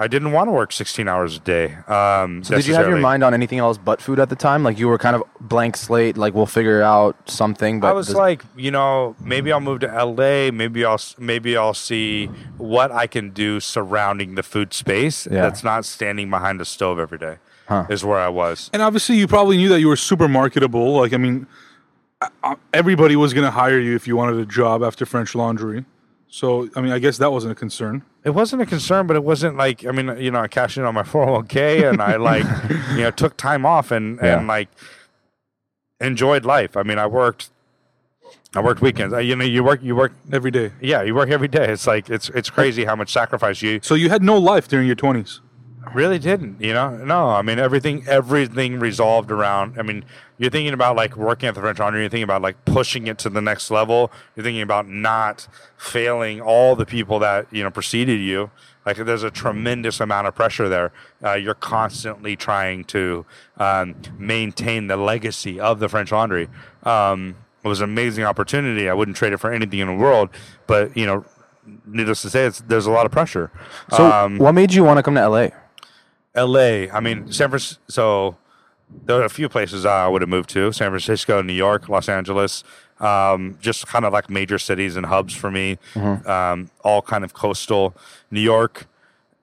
I didn't want to work 16 hours a day. Um, So did you have your mind on anything else but food at the time? Like you were kind of blank slate, like we'll figure out something. But I was does- like, you know, maybe I'll move to LA. Maybe I'll maybe I'll see what I can do surrounding the food space Yeah. that's not standing behind a stove every day. Huh. Is where I was. And obviously, you probably knew that you were super marketable. Like, I mean, I- I- everybody was going to hire you if you wanted a job after French Laundry. So, I mean, I guess that wasn't a concern. It wasn't a concern, but it wasn't like I mean, you know, I cashed in on my 401k and I like, you know, took time off and Yeah. and like enjoyed life. I mean, I worked, I worked weekends. I, you know, you work, you work, Every day. yeah, you work every day. It's like it's it's crazy how much sacrifice you So, you had no life during your 20s. Really didn't. You know, no. I mean, everything everything resolved around. I mean, you're thinking about like working at the French Laundry. You're thinking about like pushing it to the next level. You're thinking about not failing all the people that you know preceded you. Like there's a tremendous amount of pressure there. Uh, you're constantly trying to um, maintain the legacy of the French Laundry. Um, it was an amazing opportunity. I wouldn't trade it for anything in the world. But you know, needless to say, it's, there's a lot of pressure. So um, what made you want to come to LA? L.A. I mean, San Francisco. So there are a few places I would have moved to: San Francisco, New York, Los Angeles. Um, just kind of like major cities and hubs for me. Um, all kind of coastal. New York,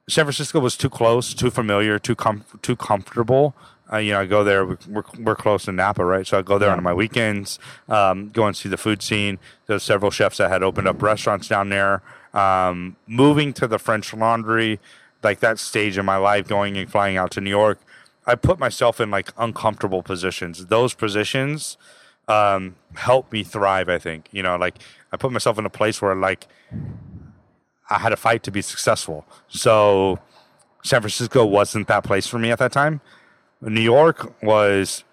San Francisco was too close, too familiar, too com- too comfortable. Uh, you know, I go there. we- We're, we're close to Napa, right? So I go there on my weekends, um, go and see the food scene. There's several chefs that had opened up restaurants down there. Um, moving to the French Laundry, like that stage in my life, going and flying out to New York, I put myself in like uncomfortable positions. Those positions um, help me thrive. I think you know, like I put myself in a place where like I had a fight to be successful. So San Francisco wasn't that place for me at that time. New York was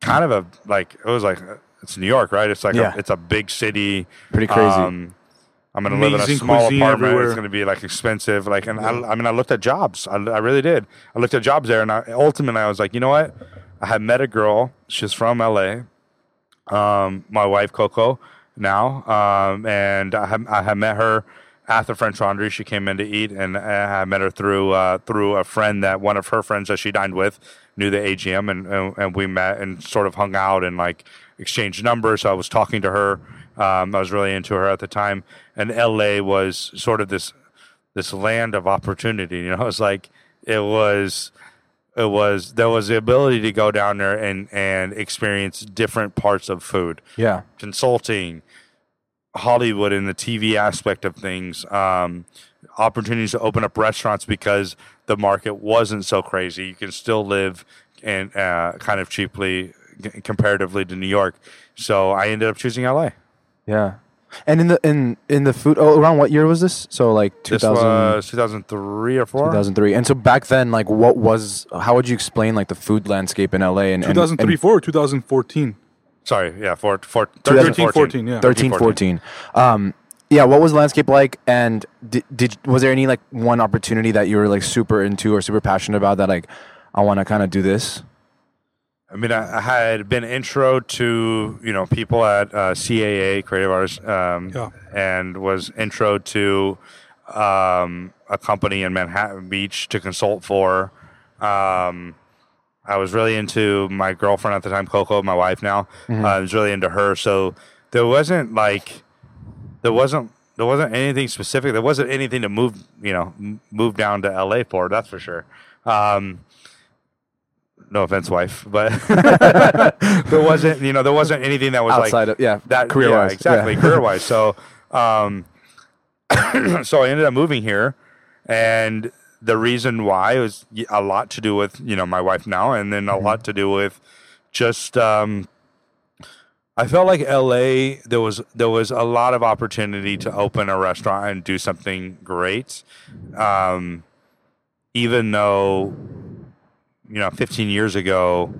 kind of a like it was like it's New York, right? It's like Yeah. a, it's a big city, Pretty crazy. Um, I'm gonna live in a small apartment. everywhere. It's gonna be like expensive. Like, and I, I mean, I looked at jobs. I, I really did. I looked at jobs there, and I, ultimately, I was like, you know what? I had met a girl. She's from LA. Um, my wife Coco now, um, and I have, I had met her at the French Laundry. She came in to eat, and I met her through uh, through a friend that one of her friends that she dined with knew the AGM, and, and and we met and sort of hung out and like exchanged numbers. So I was talking to her. Um, I was really into her at the time, and LA was sort of this this land of opportunity. You know, it was like it was it was there was the ability to go down there and and experience different parts of food. Yeah. consulting hollywood and the tv aspect of things um, opportunities to open up restaurants because the market wasn't so crazy. You can still live and uh, kind of cheaply comparatively to new york. So i ended up choosing la Yeah. And in the in in the food oh, around what year was this? So like this was 2003 or 4 2003. And so back then like what was how would you explain like the food landscape in LA and and- 2003, and 4 2014? sorry yeah four, four, 13, 14, yeah. 13 14. Um yeah, what was the landscape like and did, did was there any like one opportunity that you were like super into or super passionate about that like I want to kind of do this? I mean, I, I had been intro to you know people at uh, CAA Creative Artists, um, Yeah. and was intro to um, a company in Manhattan Beach to consult for. Um, I was really into my girlfriend at the time, Coco, my wife now. Uh, I was really into her, so there wasn't like there wasn't there wasn't anything specific. There wasn't anything to move you know move down to LA for. That's for sure. Um, no offense, wife, but there wasn't, you know, there wasn't anything that was Outside like of yeah, that career-wise, yeah, exactly, yeah. career wise. So, um, so I ended up moving here, and the reason why was a lot to do with you know my wife now, and then a Mm-hmm. lot to do with just um, I felt like LA there was there was a lot of opportunity to open a restaurant and do something great. Um, even though you know 15 years ago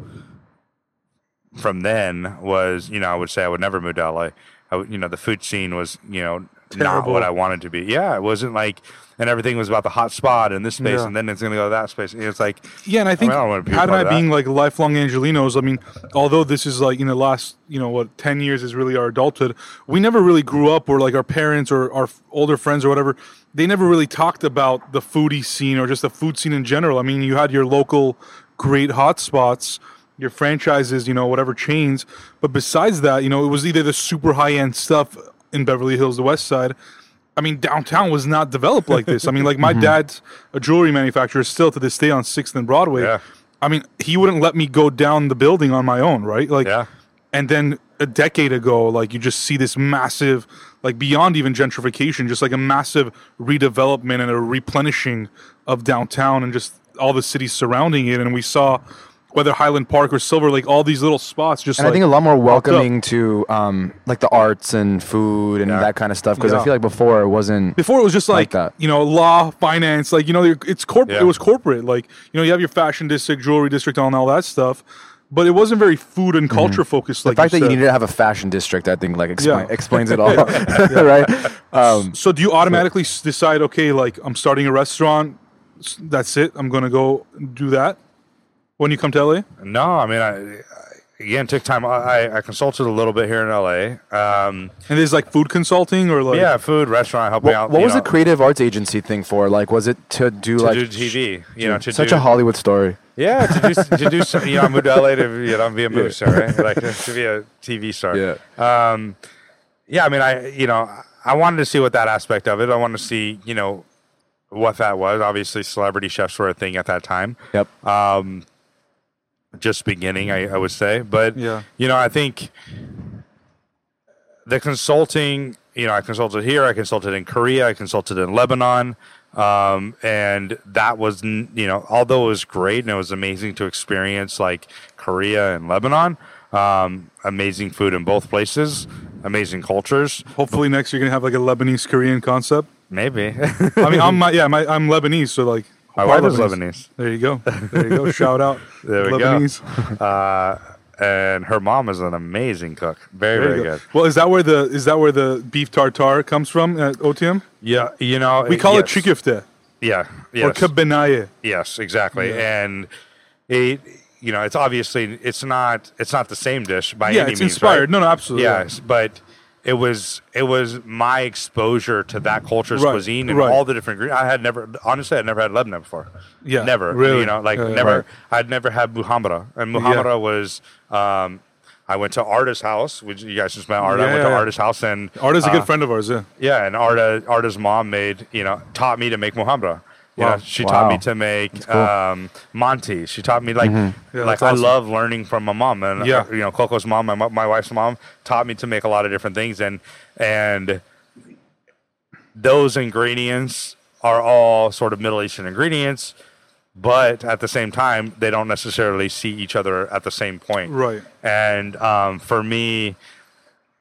from then was you know I would say I would never move to LA. I you know the food scene was you know not what I wanted to be. Yeah, it wasn't like, and everything was about the hot spot in this space, Yeah. and then it's gonna go to that space. It's like, Yeah, and I think I don't wanna be a Pat and I being like lifelong Angelinos, I mean, although this is like in the last, you know, what, 10 years is really our adulthood, we never really grew up where like our parents or our older friends or whatever, they never really talked about the foodie scene or just the food scene in general. I mean, you had your local great hotspots, your franchises, you know, whatever chains. But besides that, you know, it was either the super high end stuff in Beverly Hills, the West Side. I mean, downtown was not developed like this. I mean, like my mm-hmm. dad's a jewelry manufacturer still to this day on Sixth and Broadway. Yeah. I mean, he wouldn't let me go down the building on my own, right? Like, Yeah. and then a decade ago, like you just see this massive, like beyond even gentrification, just like a massive redevelopment and a replenishing of downtown and just all the cities surrounding it. And we saw whether Highland Park or Silver Lake, all these little spots just And like I think a lot more welcoming to um, like the arts and food and Yeah. that kind of stuff. Because Yeah. I feel like before it wasn't. Before it was just like, Like that. you know law, finance, like you know it's corporate. Yeah. It was corporate. Like you know you have your fashion district, jewelry district, and all that stuff. But it wasn't very food and culture focused. The Like the fact that you said. needed to have a fashion district, I think, like explain, Yeah. explains it all, right? Um, So do you automatically s- decide, okay, like I'm starting a restaurant, s- that's it, I'm gonna go do that when you come to LA? No, I mean, I, I again took time. I, I consulted a little bit here in LA. Um, And there's like food consulting or like yeah, food, restaurant, helping what out. what was know, the creative arts agency thing for? Like, was it to do to like do TV? You know, to such do, a Hollywood story? Yeah, to do to do some, you know, I moved to LA to you know be a movie star, right? Like to be a TV star. Yeah. Um, yeah. I mean, I you know I wanted to see what that aspect of it. I wanted to see you know what that was. Obviously, celebrity chefs were a thing at that time. Yep. Um, just beginning, I, I would say, but Yeah. you know, I think the consulting. You know, I consulted here. I consulted in Korea. I consulted in Lebanon. Um, and that was, you know, although it was great and it was amazing to experience like Korea and Lebanon, um, amazing food in both places, amazing cultures. hopefully next year you're gonna have like a Lebanese Korean concept. Maybe. I mean I'm my, yeah, my, I'm Lebanese, so like My wife is Lebanese. There you go. There you go. Shout out. There we go. Lebanese. Uh, and her mom is an amazing cook. Very, very go. good. Well, is that where the is that where the beef tartare comes from at Otium? Yeah. You know, We call yes. it chikifte Yeah. Yes. or kibbeh nayeh. Yes, exactly. And it, you know, it's obviously it's not it's not the same dish by Yeah, any it's means. inspired. right? No, no, absolutely. Yes, but it was it was my exposure to that culture's Right, cuisine and right. all the different. I had never honestly I'd never had Lebanon before. Yeah, never. really. You know, like Yeah, never. right. I'd never had muhammara, and muhammara was. Um, I went to Arta's house, which you guys just met Arta. I went Yeah, to yeah. Arta's house, and Arta's a uh, good friend of ours, yeah. yeah, and Arta Arta's mom made you know taught me to make muhammara. You Wow. know, she Wow. taught me to make um, manti. She taught me like Yeah, like that's I love learning from my mom and Yeah. uh, you know Coco's mom, my my wife's mom taught me to make a lot of different things and and those ingredients are all sort of Middle Eastern ingredients, but at the same time they don't necessarily see each other at the same point. Right. And um, for me,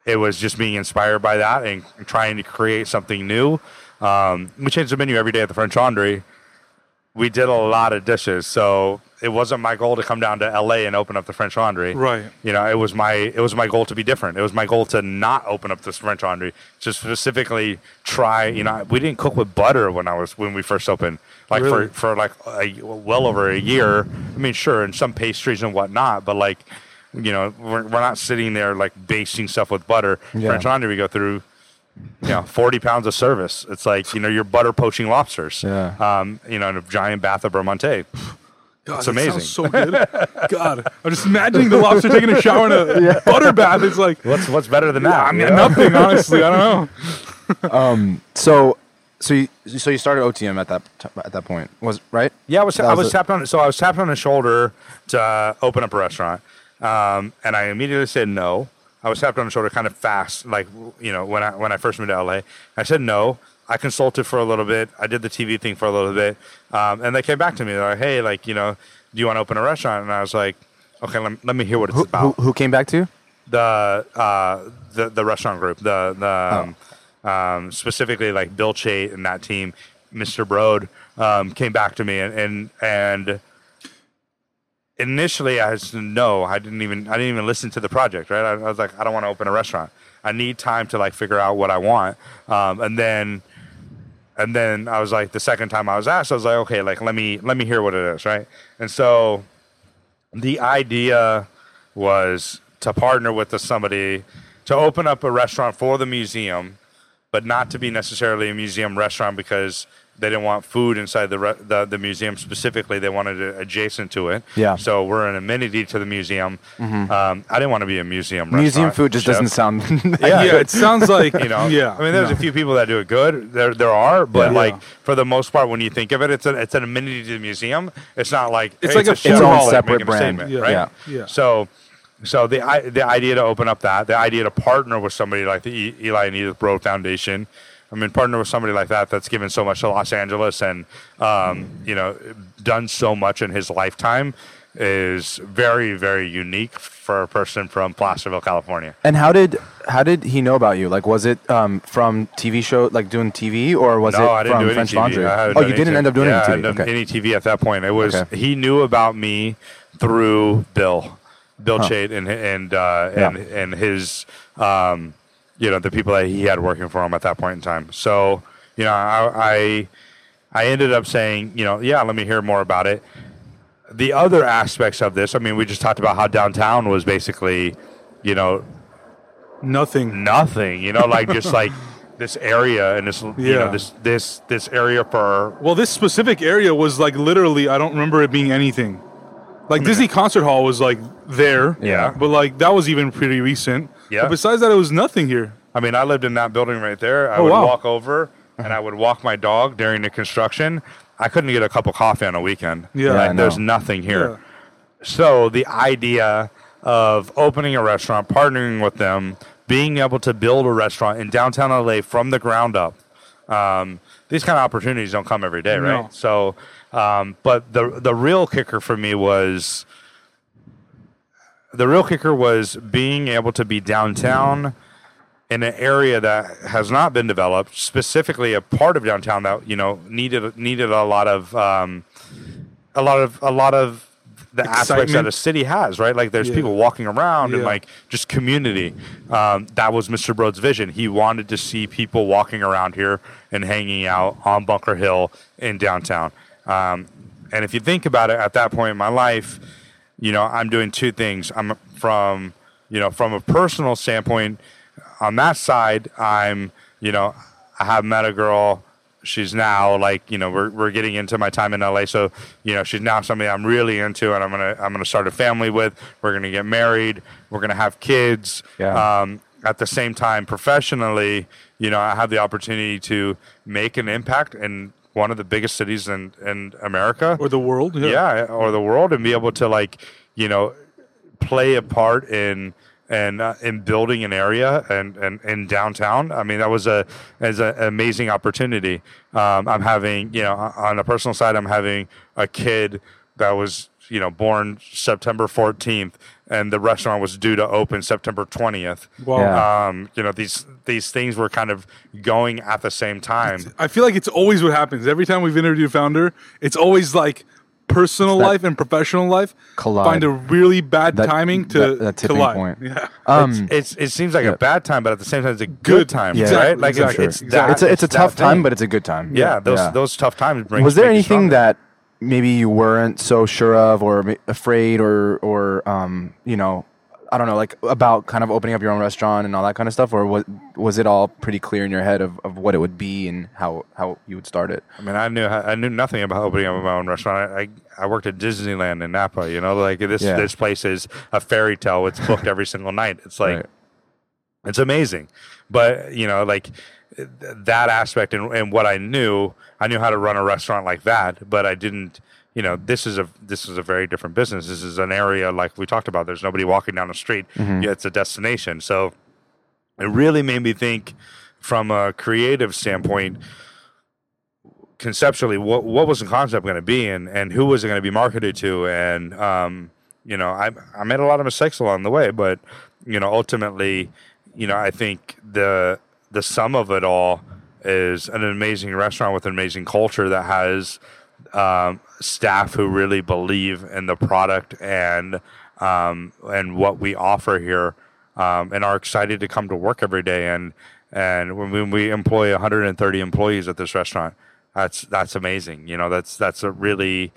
it was just being inspired by that and trying to create something new. Um, we changed the menu every day at the French Laundry. We did a lot of dishes, so it wasn't my goal to come down to LA and open up the French Laundry. Right. You know, it was my it was my goal to be different. It was my goal to not open up this French Laundry. To specifically try. You know, we didn't cook with butter when I was when we first opened. Like Really? for for like a, well over a year. I mean, sure, and some pastries and whatnot, but like. You know, we're, we're not sitting there like basting stuff with butter. Yeah. French Laundry, we go through you know, 40 pounds of service. It's like, you know, you're butter poaching lobsters. Yeah. Um, you know, in a giant bath of beurre monté. God, It's amazing. sounds so good. God, I'm just imagining the lobster taking a shower in a butter bath. It's like What's what's better than that? I mean, you know? nothing. Honestly, I don't know. um. So, so you so you started Otium at that t- at that point was right? Yeah, I was, That I was was tapped on. So I was tapped on the shoulder to uh, open up a restaurant, um, and I immediately said no. I was tapped on the shoulder kind of fast, like you know when I when I first moved to LA. I said no. I consulted for a little bit. I did the TV thing for a little bit, um, and they came back to me. They're like, "Hey, like you know, do you want to open a restaurant?" And I was like, "Okay, let, let me hear what it's Who, who, about." who came back to you? the uh, the the restaurant group, the the um, Oh. um, specifically like Bill Chait and that team, Mr. Broad um, came back to me and and and initially I was no, I didn't even I didn't even listen to the project. Right, I, I was like, I don't want to open a restaurant. I need time to like figure out what I want, um, and then and then I was like, the second time I was asked, I was like, okay, like let me let me hear what it is, right? And so the idea was to partner with somebody to open up a restaurant for the museum, but not to be necessarily a museum restaurant because they didn't want food inside the, re- the the museum specifically. They wanted it adjacent to it. Yeah. So we're an amenity to the museum. Um, I didn't want to be a museum. Museum food just chef. doesn't sound. Yeah, it sounds like You know, Yeah, I mean, there's no. a few people that do it good. There, there are, but Yeah. like for the most part, when you think of it, it's an it's an amenity to the museum. It's not like It's hey, like a chef food hall hall. separate making a brand. statement, Yeah. right? Yeah. Yeah. So, so the the idea to open up that, the idea to partner with somebody like the E- Eli and Edythe Broad Foundation. I mean, partner with somebody like that that's given so much to Los Angeles and um, you know done so much in his lifetime is very very unique for a person from Placerville, California. and how did how did he know about you? Like, was it um, from TV show, like doing TV, or was no, it I didn't from do French TV. Laundry? Oh, you didn't TV. end up doing yeah, I any TV. Okay. any TV at that point. It was Okay. he knew about me through Bill, Bill Huh. Chait, and and uh, Yeah. and and his um, you know the people that he had working for him at that point in time. So you know I I, I ended up saying you know yeah let me hear more about it. The other aspects of this, I mean, we just talked about how downtown was basically, you know, nothing. nothing. You know, like just like this area and this you know this this this area for Well, this specific area was like literally. I don't remember it being anything. Like hmm. Disney Concert Hall was like there. Yeah. But like that was even pretty recent. Yeah. But besides that, it was nothing here. I mean, I lived in that building right there. I Oh, would wow. walk over and I would walk my dog during the construction. I couldn't get a cup of coffee on a weekend. Yeah. I there's know. nothing here. Yeah. So the idea of opening a restaurant, partnering with them, being able to build a restaurant in downtown LA from the ground up. Um, these kind of opportunities don't come every day, right? No. So, um, but the the real kicker for me was the real kicker was being able to be downtown in an area that has not been developed, specifically a part of downtown that you know needed needed a lot of um, a lot of a lot of the aspects that a city has, right? Like there's Yeah. people walking around and like just community. Um, that was Mr. Broad's vision. He wanted to see people walking around here and hanging out on Bunker Hill in downtown. Um, and if you think about it, at that point in my life, you know, I'm doing two things. I'm from, you know, from a personal standpoint, on that side, I'm, you know, I have met a girl. She's now like, you know, we're, we're getting into my time in LA. So, you know, she's now somebody I'm really into and I'm to, I'm to start a family with. We're to get married. We're to have kids. Yeah. Um, at the same time, professionally, you know, I have the opportunity to make an impact in one of the biggest cities in, in America Or the world. Yeah. yeah, or the world and be able to like you know play a part in and uh, in building an area and, and in downtown. I mean, that was a as an amazing opportunity. Um, I'm having you know on a personal side, I'm having a kid that was you know born September 14th, and the restaurant was due to open September 20th. Wow. Yeah. Um, you know these these things were kind of going at the same time. I feel like it's always what happens. Every time we've interviewed a founder, it's always like personal life and professional life collide. find a really bad That- timing to that- that tipping collide. point. Yeah. Um, It's it seems like Yeah. a bad time, but at the same time, it's a good, Good. time, Yeah. right? Like exactly. it's, it's, Exactly. that- it's a, it's a that tough time, thing. but it's a good time. yeah, those Yeah. those tough times bring. was there anything stronger. that maybe you weren't so sure of or afraid or or um you know i don't know like about kind of opening up your own restaurant and all that kind of stuff or was was it all pretty clear in your head of, of what it would be and how how you would start it I mean, I knew I knew nothing about opening up my own restaurant. I, I I worked at Disneyland in Napa. You know, like this Yeah. this place is a fairy tale. It's booked every single night. It's like Right. it's amazing. But you know, like that aspect and, and what I knew, I knew how to run a restaurant like that. But I didn't. You know, this is a this is a very different business. This is an area like we talked about. There's nobody walking down the street. Yeah, it's a destination. So it really made me think from a creative standpoint conceptually what what was the concept going to be and and who was it going to be marketed to and um you know i i made a lot of mistakes along the way but you know ultimately you know i think the the sum of it all is an amazing restaurant with an amazing culture that has um staff who really believe in the product and um, and what we offer here, um, and are excited to come to work every day. And and when we, we employ 130 employees at this restaurant, that's that's amazing. You know, that's that's a really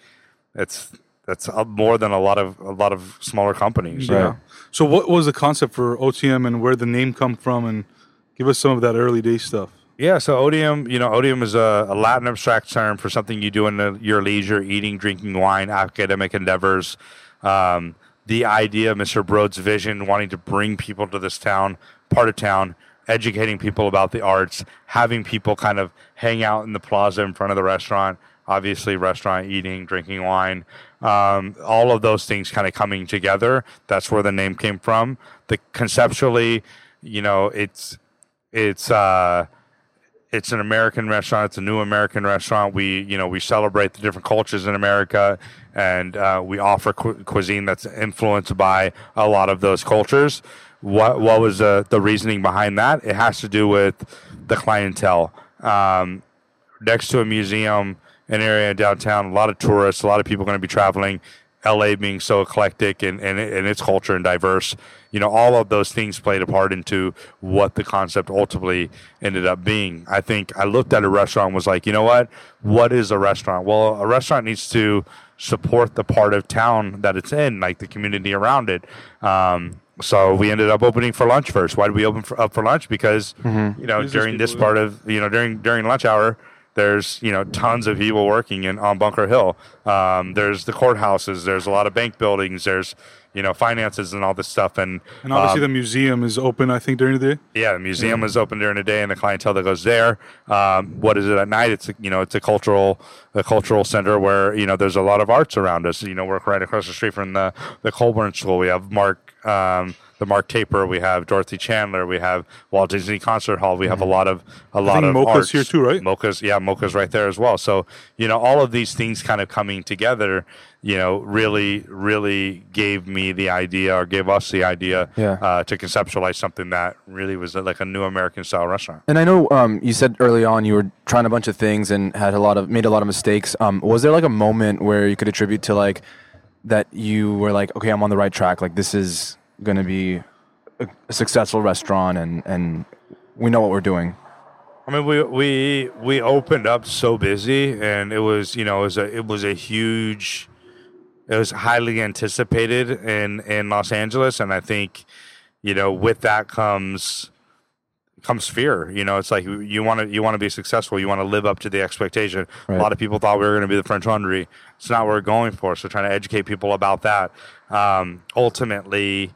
it's that's more than a lot of a lot of smaller companies. you Yeah. know? So what was the concept for Otium and where the name come from and give us some of that early day stuff. Yeah, so Otium, you know, Otium is a, a Latin abstract term for something you do in the, your leisure, eating, drinking wine, academic endeavors. Um, the idea, Mr. Broad's vision, wanting to bring people to this town, part of town, educating people about the arts, having people kind of hang out in the plaza in front of the restaurant, obviously restaurant, eating, drinking wine, um, all of those things kind of coming together. That's where the name came from. The conceptually, you know, it's it's uh, it's an American restaurant. It's a new American restaurant. We, you know, we celebrate the different cultures in America, and uh, we offer cu- cuisine that's influenced by a lot of those cultures. What what was the the reasoning behind that? It has to do with the clientele. Um, next to a museum, an area downtown, a lot of tourists, a lot of people going to be traveling. LA being so eclectic and, and, and its culture and diverse, you know, all of those things played a part into what the concept ultimately ended up being. I think I looked at a restaurant and was like, you know what? What is a restaurant? Well, a restaurant needs to support the part of town that it's in, like the community around it. Um, so we ended up opening for lunch first. Why did we open for, up for lunch? Because you know Business during this part of you know during during lunch hour, there's you know tons of people working in on Bunker Hill. Um, there's the courthouses. There's a lot of bank buildings. There's you know finances and all this stuff. And And obviously, um, the museum is open. I think during the day. yeah, the museum is open during the day, and the clientele that goes there. Um, what is it at night? It's a, you know it's a cultural a cultural center where you know there's a lot of arts around us. You know, we're right across the street from the the Colburn School. We have Mark. Um, the Mark Taper, we have Dorothy Chandler, we have Walt Disney Concert Hall. We have a lot of a lot think of MOCA's arts. here too, right? MOCA's, yeah, MOCA's right there as well. So you know, all of these things kind of coming together, you know, really, really gave me the idea, or gave us the idea, Yeah. uh, to conceptualize something that really was like a new American style restaurant. And I know um, you said early on you were trying a bunch of things and had a lot of made a lot of mistakes. Um, was there like a moment where you could attribute to like that you were like, okay, I'm on the right track. Like this is going to be a, a successful restaurant, and and we know what we're doing. I mean, we we we opened up so busy, and it was you know it was a it was a huge, it was highly anticipated in in Los Angeles, and I think, you know, with that comes comes fear. You know, it's like you want to you want to be successful, you want to live up to the expectation. Right. A lot of people thought we were going to be the French Laundry. It's not what we're going for. So trying to educate people about that. Um, ultimately,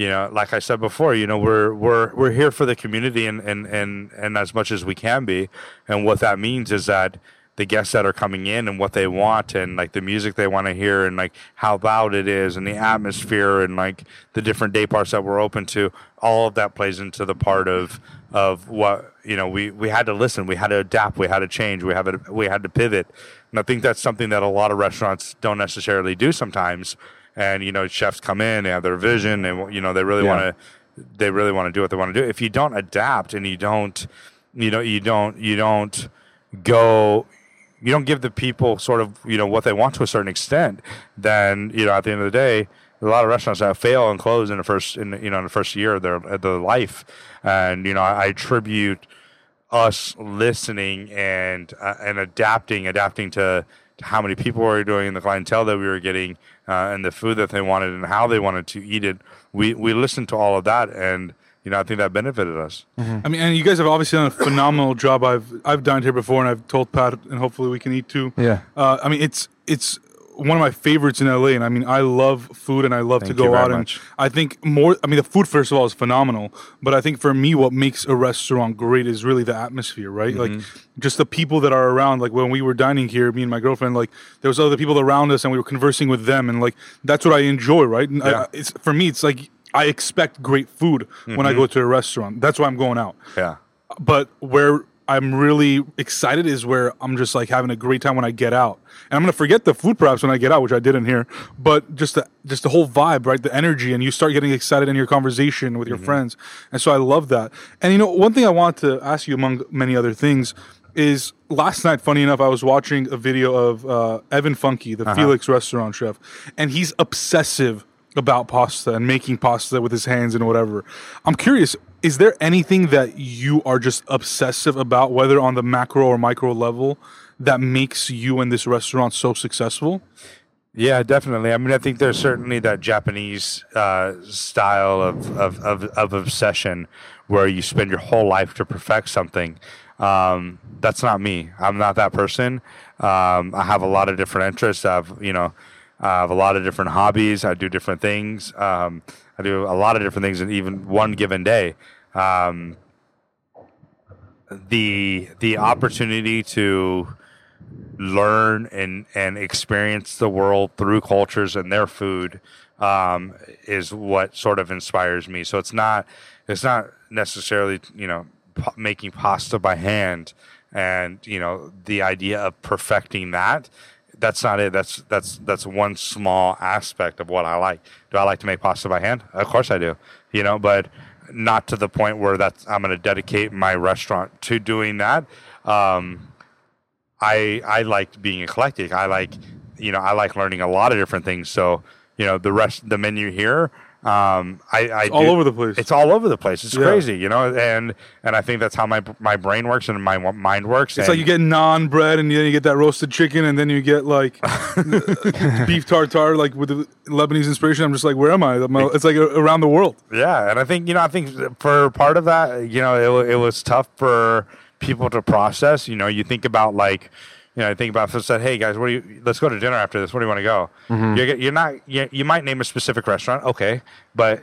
you know, like I said before, you know, we're we're we're here for the community and and and and as much as we can be. And what that means is that the guests that are coming in and what they want and like the music they want to hear and like how loud it is and the atmosphere and like the different day parts that we're open to all of that plays into the part of of what you know we we had to listen we had to adapt we had to change we have to we had to pivot and i think that's something that a lot of restaurants don't necessarily do sometimes and you know chefs come in they have their vision and you know they really Yeah. want to they really want to do what they want to do if you don't adapt and you don't you know you don't you don't go you don't give the people sort of you know what they want to a certain extent then you know at the end of the day a lot of restaurants that fail and close in the first in you know in the first year of their of their life and you know i, I attribute us listening and uh, and adapting adapting to, to how many people we were doing the clientele that we were getting uh, and the food that they wanted and how they wanted to eat it we we listened to all of that and you know i think that benefited us I mean, and you guys have obviously done a phenomenal job. I've I've dined here before, and I've told Pat, and hopefully we can eat too. Yeah. Uh, I mean, it's it's one of my favorites in LA, and I mean, I love food, and I love Thank to go out. And much. I think more. I mean, the food first of all is phenomenal, but I think for me, what makes a restaurant great is really the atmosphere, right? Like Mm-hmm. just the people that are around. Like when we were dining here, me and my girlfriend, like there was other people around us, and we were conversing with them, and like that's what I enjoy, right? And I- it's for me, it's like. I expect great food when Mm-hmm. I go to a restaurant. That's why I'm going out yeah but where I'm really excited is where I'm just like having a great time when I get out, and I'm gonna forget the food perhaps when I get out, which I didn't hear. But just the just the whole vibe, right? The energy, and you start getting excited in your conversation with your friends, and so I love that. And you know, one thing I want to ask you, among many other things, is last night. Funny enough, I was watching a video of uh, Evan Funke, the Felix restaurant chef, and he's obsessive about pasta and making pasta with his hands and whatever. I'm curious. Is there anything that you are just obsessive about, whether on the macro or micro level, that makes you and this restaurant so successful? Yeah, definitely. I mean, I think there's certainly that Japanese uh, style of, of, of, of obsession where you spend your whole life to perfect something. Um, that's not me. I'm not that person. Um, I have a lot of different interests. I have, you know, I have a lot of different hobbies. I do different things. Um, I do a lot of different things in even one given day. Um, the the opportunity to learn and and experience the world through cultures and their food um, is what sort of inspires me. So it's not it's not necessarily you know p- making pasta by hand and you know the idea of perfecting that. That's not it. That's that's that's one small aspect of what I like. Do I like to make pasta by hand? Of course I do. You know, but not to the point where that's I'm going to dedicate my restaurant to doing that. Um, I I like being eclectic. I like you know I like learning a lot of different things. So you know the rest the menu here. Um, I, I all do- over the place. It's all over the place. It's Yeah. crazy, you know, and and I think that's how my my brain works and my mind works. It's like you get naan bread, and then you get that roasted chicken, and then you get like beef tartare, like with the Lebanese inspiration. I'm just like, where am I? It's like around the world. Yeah, and I think you know, I think for part of that, you know, it, it was tough for people to process. You know, you think about like, you know, I think about if I said, "Hey guys, what do you? Let's go to dinner after this. Where do you want to go?" Mm-hmm. You're, you're not. You, you might name a specific restaurant, okay, but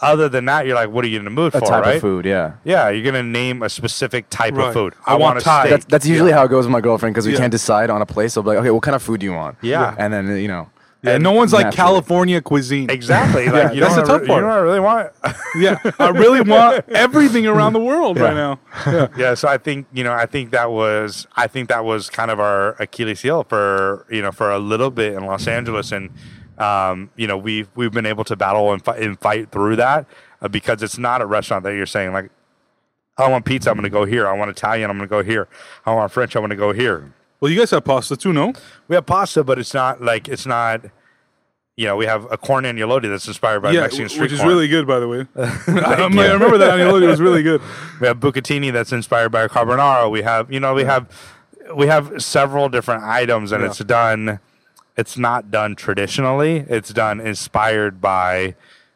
other than that, you're like, "What are you in the mood A for?" type right? of food, yeah. Yeah, you're gonna name a specific type Right. of food. I want a Thai. steak. That's, that's usually how it goes with my girlfriend because we Yeah. can't decide on a place. So, be like, okay, what kind of food do you want? Yeah. And then, you know, Yeah, no one's like naturally. California cuisine. exactly. Like, Yeah, you that's the tough re- part. You know what I really want? Yeah, I really want everything around the world right now. Yeah. yeah so i think you know i think that was i think that was kind of our achilles heel for you know for a little bit in los angeles and um, you know we've we've been able to battle and, fi- and fight through that uh, because it's not a restaurant that you're saying like i want pizza i'm going to go here i want italian i'm going to go here i want french i'm going to go here Well, you guys have pasta too, no? we have pasta but it's not like it's not you know we have a corn agnolotti that's inspired by yeah, mexican street which is corn. really good, by the way. Like, I remember that Agnolotti was really good. We have bucatini that's inspired by a carbonara. We have, you know, we have we have several different items, and Yeah. it's done. It's not done traditionally. It's done inspired by,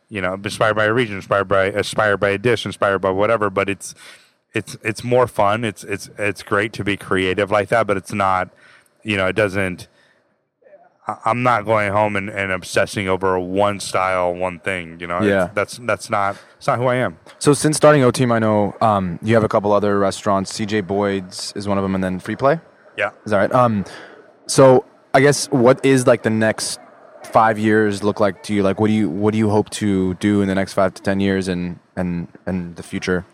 you know, inspired by a region, inspired by inspired by a dish, inspired by whatever. But it's it's it's more fun. It's it's it's great to be creative like that, but it's not. You know, it doesn't. I'm not going home and, and obsessing over one style, one thing. You know, Yeah. that's that's not. It's not who I am. So since starting Otium, I know um, you have a couple other restaurants. CJ Boyd's is one of them, and then Free Play. Yeah. Is that right? Um, so I guess what is like the next five years look like to you? Like, what do you what do you hope to do in the next five to ten years and and and the future?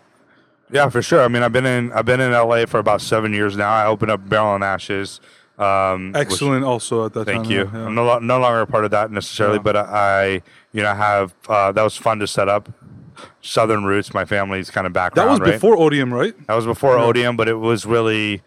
Yeah, for sure. I mean, I've been in I've been in LA for about seven years now. I opened up Barrel and Ashes. Um, which- Excellent, also at that thank time. you. yeah. I'm no, no longer a part of that necessarily, Yeah. but I, you know, have uh, that was fun to set up. Southern roots, my family's kind of background. That was right? before Otium, right? That was before Yeah. Otium, but it was really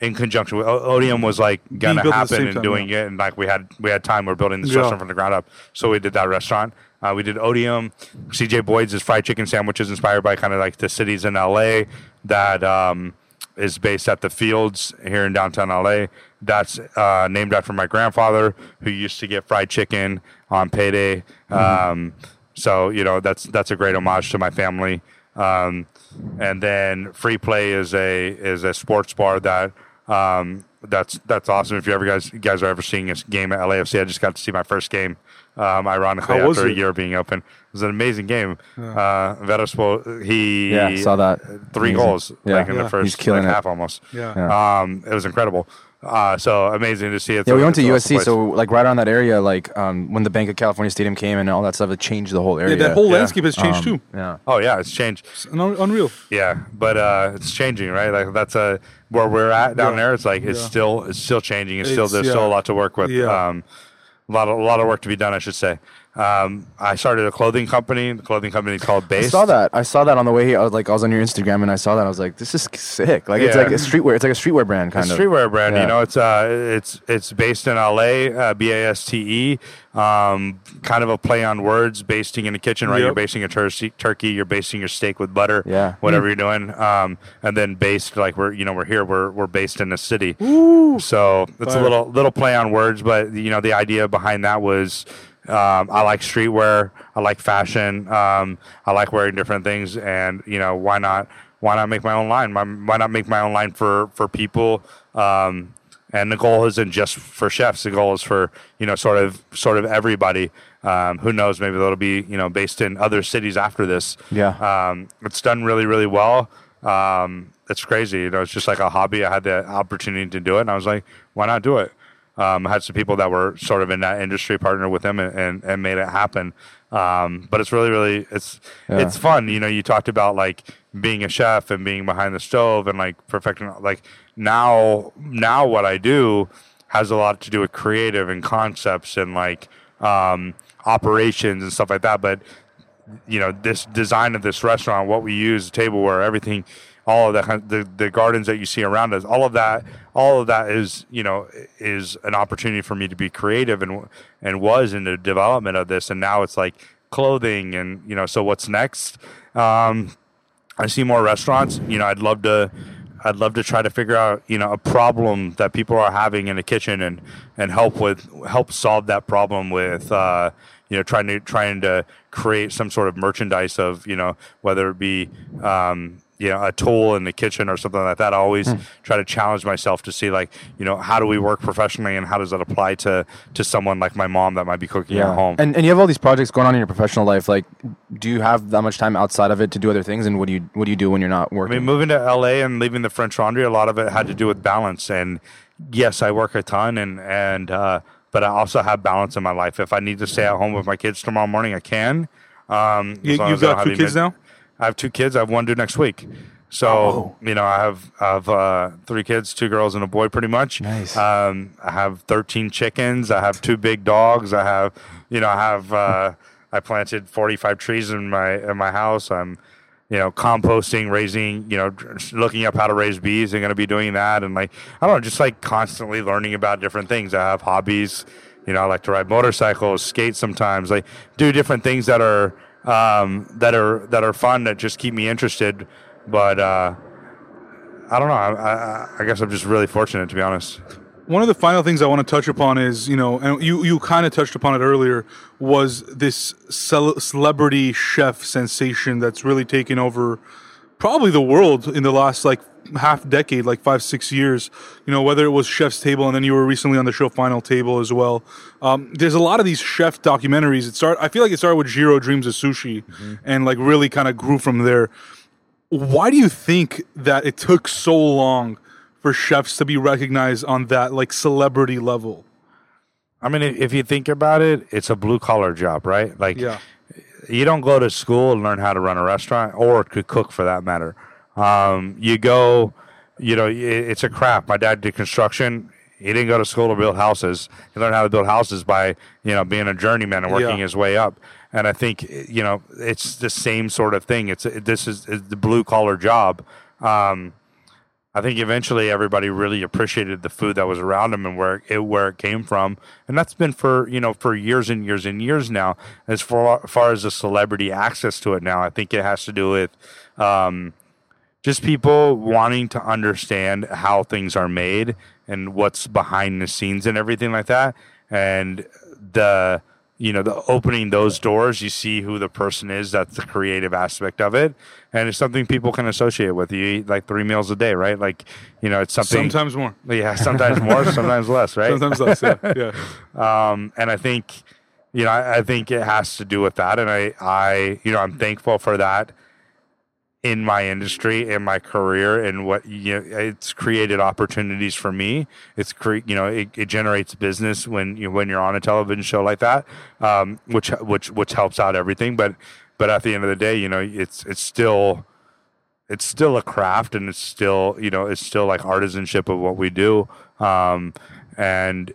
in conjunction with Otium was like gonna built at the happen and time, doing it, and like we had we had time. We're building this restaurant from the ground up, so we did that restaurant. Uh, we did Otium. CJ Boyd's is fried chicken sandwiches inspired by kind of like the cities in LA that um, is based at the Fields here in downtown LA. That's uh, named after my grandfather who used to get fried chicken on payday. Um, so you know that's that's a great homage to my family. Um, and then Free Play is a is a sports bar that um, that's that's awesome. If you ever guys you guys are ever seeing a game at LAFC, I just got to see my first game. Um, ironically, How after a year being open, it was an amazing game. Uh, Vetaspo, he Yeah, saw that. three Amazing. goals Yeah. like in Yeah. the first killing like, half almost. Yeah. Yeah. Um, it was incredible. Uh, so amazing to see it. Yeah, we went to It's an awesome USC, place. so like right around that area, like um, when the Banc of California Stadium came and all that stuff, it changed the whole Yeah, area. that whole Yeah. landscape has changed Um, too. Yeah. oh yeah, it's changed. It's un- unreal. Yeah, but uh, it's changing, right? Like that's a where we're at down Yeah. there. It's like it's Yeah. still it's still changing. It's, still there's yeah. still a lot to work with. Yeah. Um, a lot of a lot of work to be done, I should say. Um, I started a clothing company. The clothing company is called Baste. I saw that. I saw that on the way here. I was like, I was on your Instagram and I saw that. I was like, this is sick. Like it's like a streetwear. It's like a streetwear brand kind a of. streetwear brand. Yeah. You know, it's uh, it's it's based in LA, uh, B A S T E. Um, kind of a play on words, basting in the kitchen, right? Yep. You're basting a turkey, turkey. You're basting your steak with butter. Yeah. Whatever you're doing. Um, and then based like we're you know we're here. We're we're based in the city. Ooh, So it's Fire. a little little play on words, but you know the idea behind that was. Um, I like streetwear. I like fashion. Um, I like wearing different things, and you know why not? Why not make my own line? Why, why not make my own line for for people? Um, and the goal isn't just for chefs. The goal is for you know sort of sort of everybody. Um, who knows? Maybe that'll be you know based in other cities after this. Yeah. Um, it's done really really well. Um, it's crazy. You know, it's just like a hobby. I had the opportunity to do it, and I was like, why not do it? Um, I had some people that were sort of in that industry, partner with them, and, and, and made it happen. Um, but it's really, really, it's Yeah. it's fun. You know, you talked about like being a chef and being behind the stove and like perfecting. Like now, now what I do has a lot to do with creative and concepts and like um, operations and stuff like that. But you know this design of this restaurant, what we use, the tableware, everything, all of that, the the gardens that you see around us, all of that, all of that is you know is an opportunity for me to be creative and and was in the development of this, and now it's like clothing and you know so what's next. Um, I see more restaurants. You know, I'd love to. I'd love to try to figure out, you know, a problem that people are having in the kitchen and and help with help solve that problem with, uh, you know, trying to trying to create some sort of merchandise of, you know, whether it be, um, you know, a tool in the kitchen or something like that. I always try to challenge myself to see, like, you know, how do we work professionally and how does that apply to to someone like my mom that might be cooking at home. And and you have all these projects going on in your professional life. Like, do you have that much time outside of it to do other things? And what do you what do you do when you're not working? I mean, moving to LA and leaving the French Laundry, a lot of it had to do with balance. And yes, I work a ton, and and uh, but I also have balance in my life. If I need to stay at home with my kids tomorrow morning, I can. Um, You, as long you've don't got two kids mid- now. I have two kids. I have one due next week. So Oh. you know, I have I have uh, three kids, two girls and a boy, pretty much. Nice. Um, I have thirteen chickens. I have two big dogs. I have, you know, I have. Uh, I planted forty five trees in my in my house. I'm, you know, composting, raising, you know, looking up how to raise bees. I'm going to be doing that, and like I don't know, just like constantly learning about different things. I have hobbies. You know, I like to ride motorcycles, skate sometimes, like do different things that are um, that are that are fun that just keep me interested. But uh, I don't know. I, I, I guess I'm just really fortunate to be honest. One of the final things I want to touch upon is, you know, and you, you kind of touched upon it earlier, was this cel- celebrity chef sensation that's really taken over probably the world in the last like half decade, like five, six years. You know, whether it was Chef's Table and then you were recently on the show Final Table as well. Um, there's a lot of these chef documentaries. It start, I feel like it started with Jiro Dreams of Sushi and like really kind of grew from there. Why do you think that it took so long for chefs to be recognized on that like celebrity level? I mean, if if you think about it, it's a blue collar job, right? Like, Yeah. You don't go to school and learn how to run a restaurant or to cook for that matter. Um, you go, you know, it's a craft. My dad did construction. He didn't go to school to build houses. He learned how to build houses by, you know, being a journeyman and working Yeah. his way up. And I think, you know, it's the same sort of thing. It's this is, is the blue collar job. Um, I think eventually everybody really appreciated the food that was around them and where it where it came from, and that's been for you know for years and years and years now. As far, far as the celebrity access to it now, I think it has to do with um, just people wanting to understand how things are made and what's behind the scenes and everything like that, and the you know the opening those doors you see who the person is that's the creative aspect of it. And it's something people can associate with. You eat like three meals a day right? Like you know it's something Sometimes more, yeah sometimes more sometimes less right? Sometimes less. Yeah, yeah. um, and I think, you know, I, I think it has to do with that, and I, I, you know, I'm thankful for that in my industry, in my career, and what you know, it's created opportunities for me. It's cre- you know, it, it generates business when you when you're on a television show like that, um, which which which helps out everything. But but at the end of the day, you know, it's it's still it's still a craft and it's still you know it's still like artisanship of what we do um, and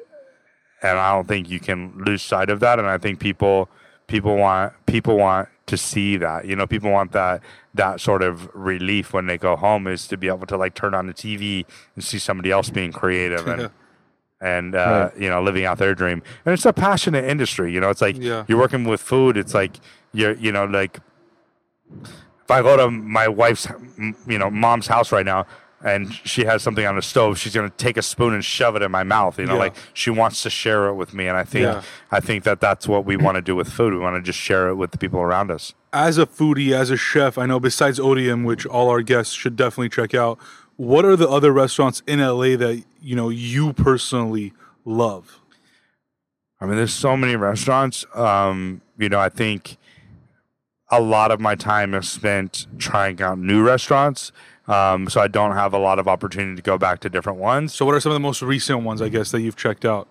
and I don't think you can lose sight of that and I think people people want people want to see that. You know, people want that that sort of relief when they go home is to be able to like turn on the TV and see somebody else being creative and and uh, you know living out their dream. And it's a passionate industry. You know, it's like Yeah. you're working with food. It's like you're you know like if I go to my wife's you know mom's house right now. And she has something on the stove. She's gonna take a spoon and shove it in my mouth. You know, Yeah. like she wants to share it with me. And I think Yeah. I think that that's what we want to do with food. We want to just share it with the people around us. as a foodie, as a chef, I know besides Otium, which all our guests should definitely check out, what are the other restaurants in LA that you know you personally love? I mean, there's so many restaurants. Um, you know, I think a lot of my time is spent trying out new restaurants. Um, so I don't have a lot of opportunity to go back to different ones. So, what are some of the most recent ones, I guess, that you've checked out?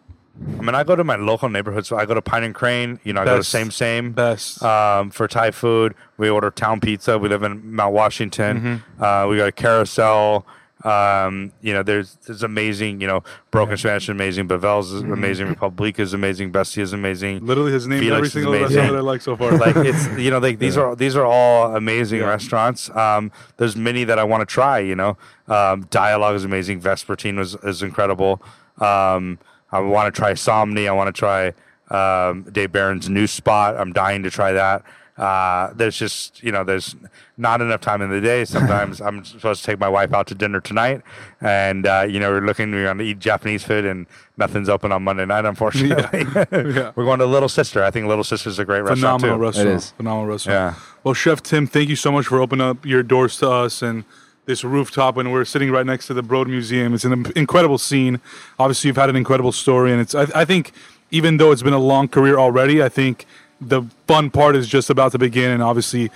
I mean, I go to my local neighborhood. So I go to Pine and Crane. You know, I go to Same Same. Best. um, for Thai food. We order Town Pizza. We live in Mount Washington. Uh, we got a Carousel. Um, you know, there's there's amazing. You know, Broken Spanish is amazing. Bavel's is amazing. Republique is amazing. Bestia is amazing. Literally his name Felix every is single amazing. restaurant that I like so far. like it's you know like these are these are all amazing Yeah. restaurants. Um, there's many that I want to try. You know, um, Dialogue is amazing. Vespertine was is incredible. Um, I want to try Somni. I want to try um, Dave Beran's new spot. I'm dying to try that. Uh, there's just you know there's not enough time in the day. Sometimes I'm supposed to take my wife out to dinner tonight, and uh, you know we're looking we're going to eat Japanese food, and nothing's open on Monday night. Unfortunately, Yeah. we're going to Little Sister. I think Little Sister's a great restaurant Phenomenal too. restaurant. It is. Phenomenal restaurant. Yeah. Well, Chef Tim, thank you so much for opening up your doors to us and this rooftop. And we're sitting right next to the Broad Museum. It's an incredible scene. Obviously, you've had an incredible story, and it's. I, I think even though it's been a long career already, I think the fun part is just about to begin. And obviously,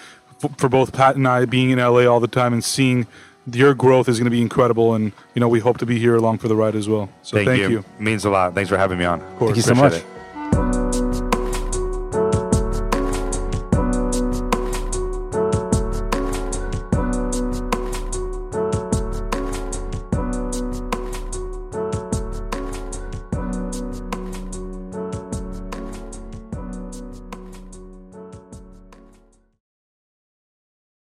f- for both Pat and I, being in LA all the time and seeing your growth is going to be incredible. And you know, we hope to be here along for the ride as well. So Thank, thank, you. you. Means a lot. Thanks for having me on. Of course. Thank you so Appreciate much. it.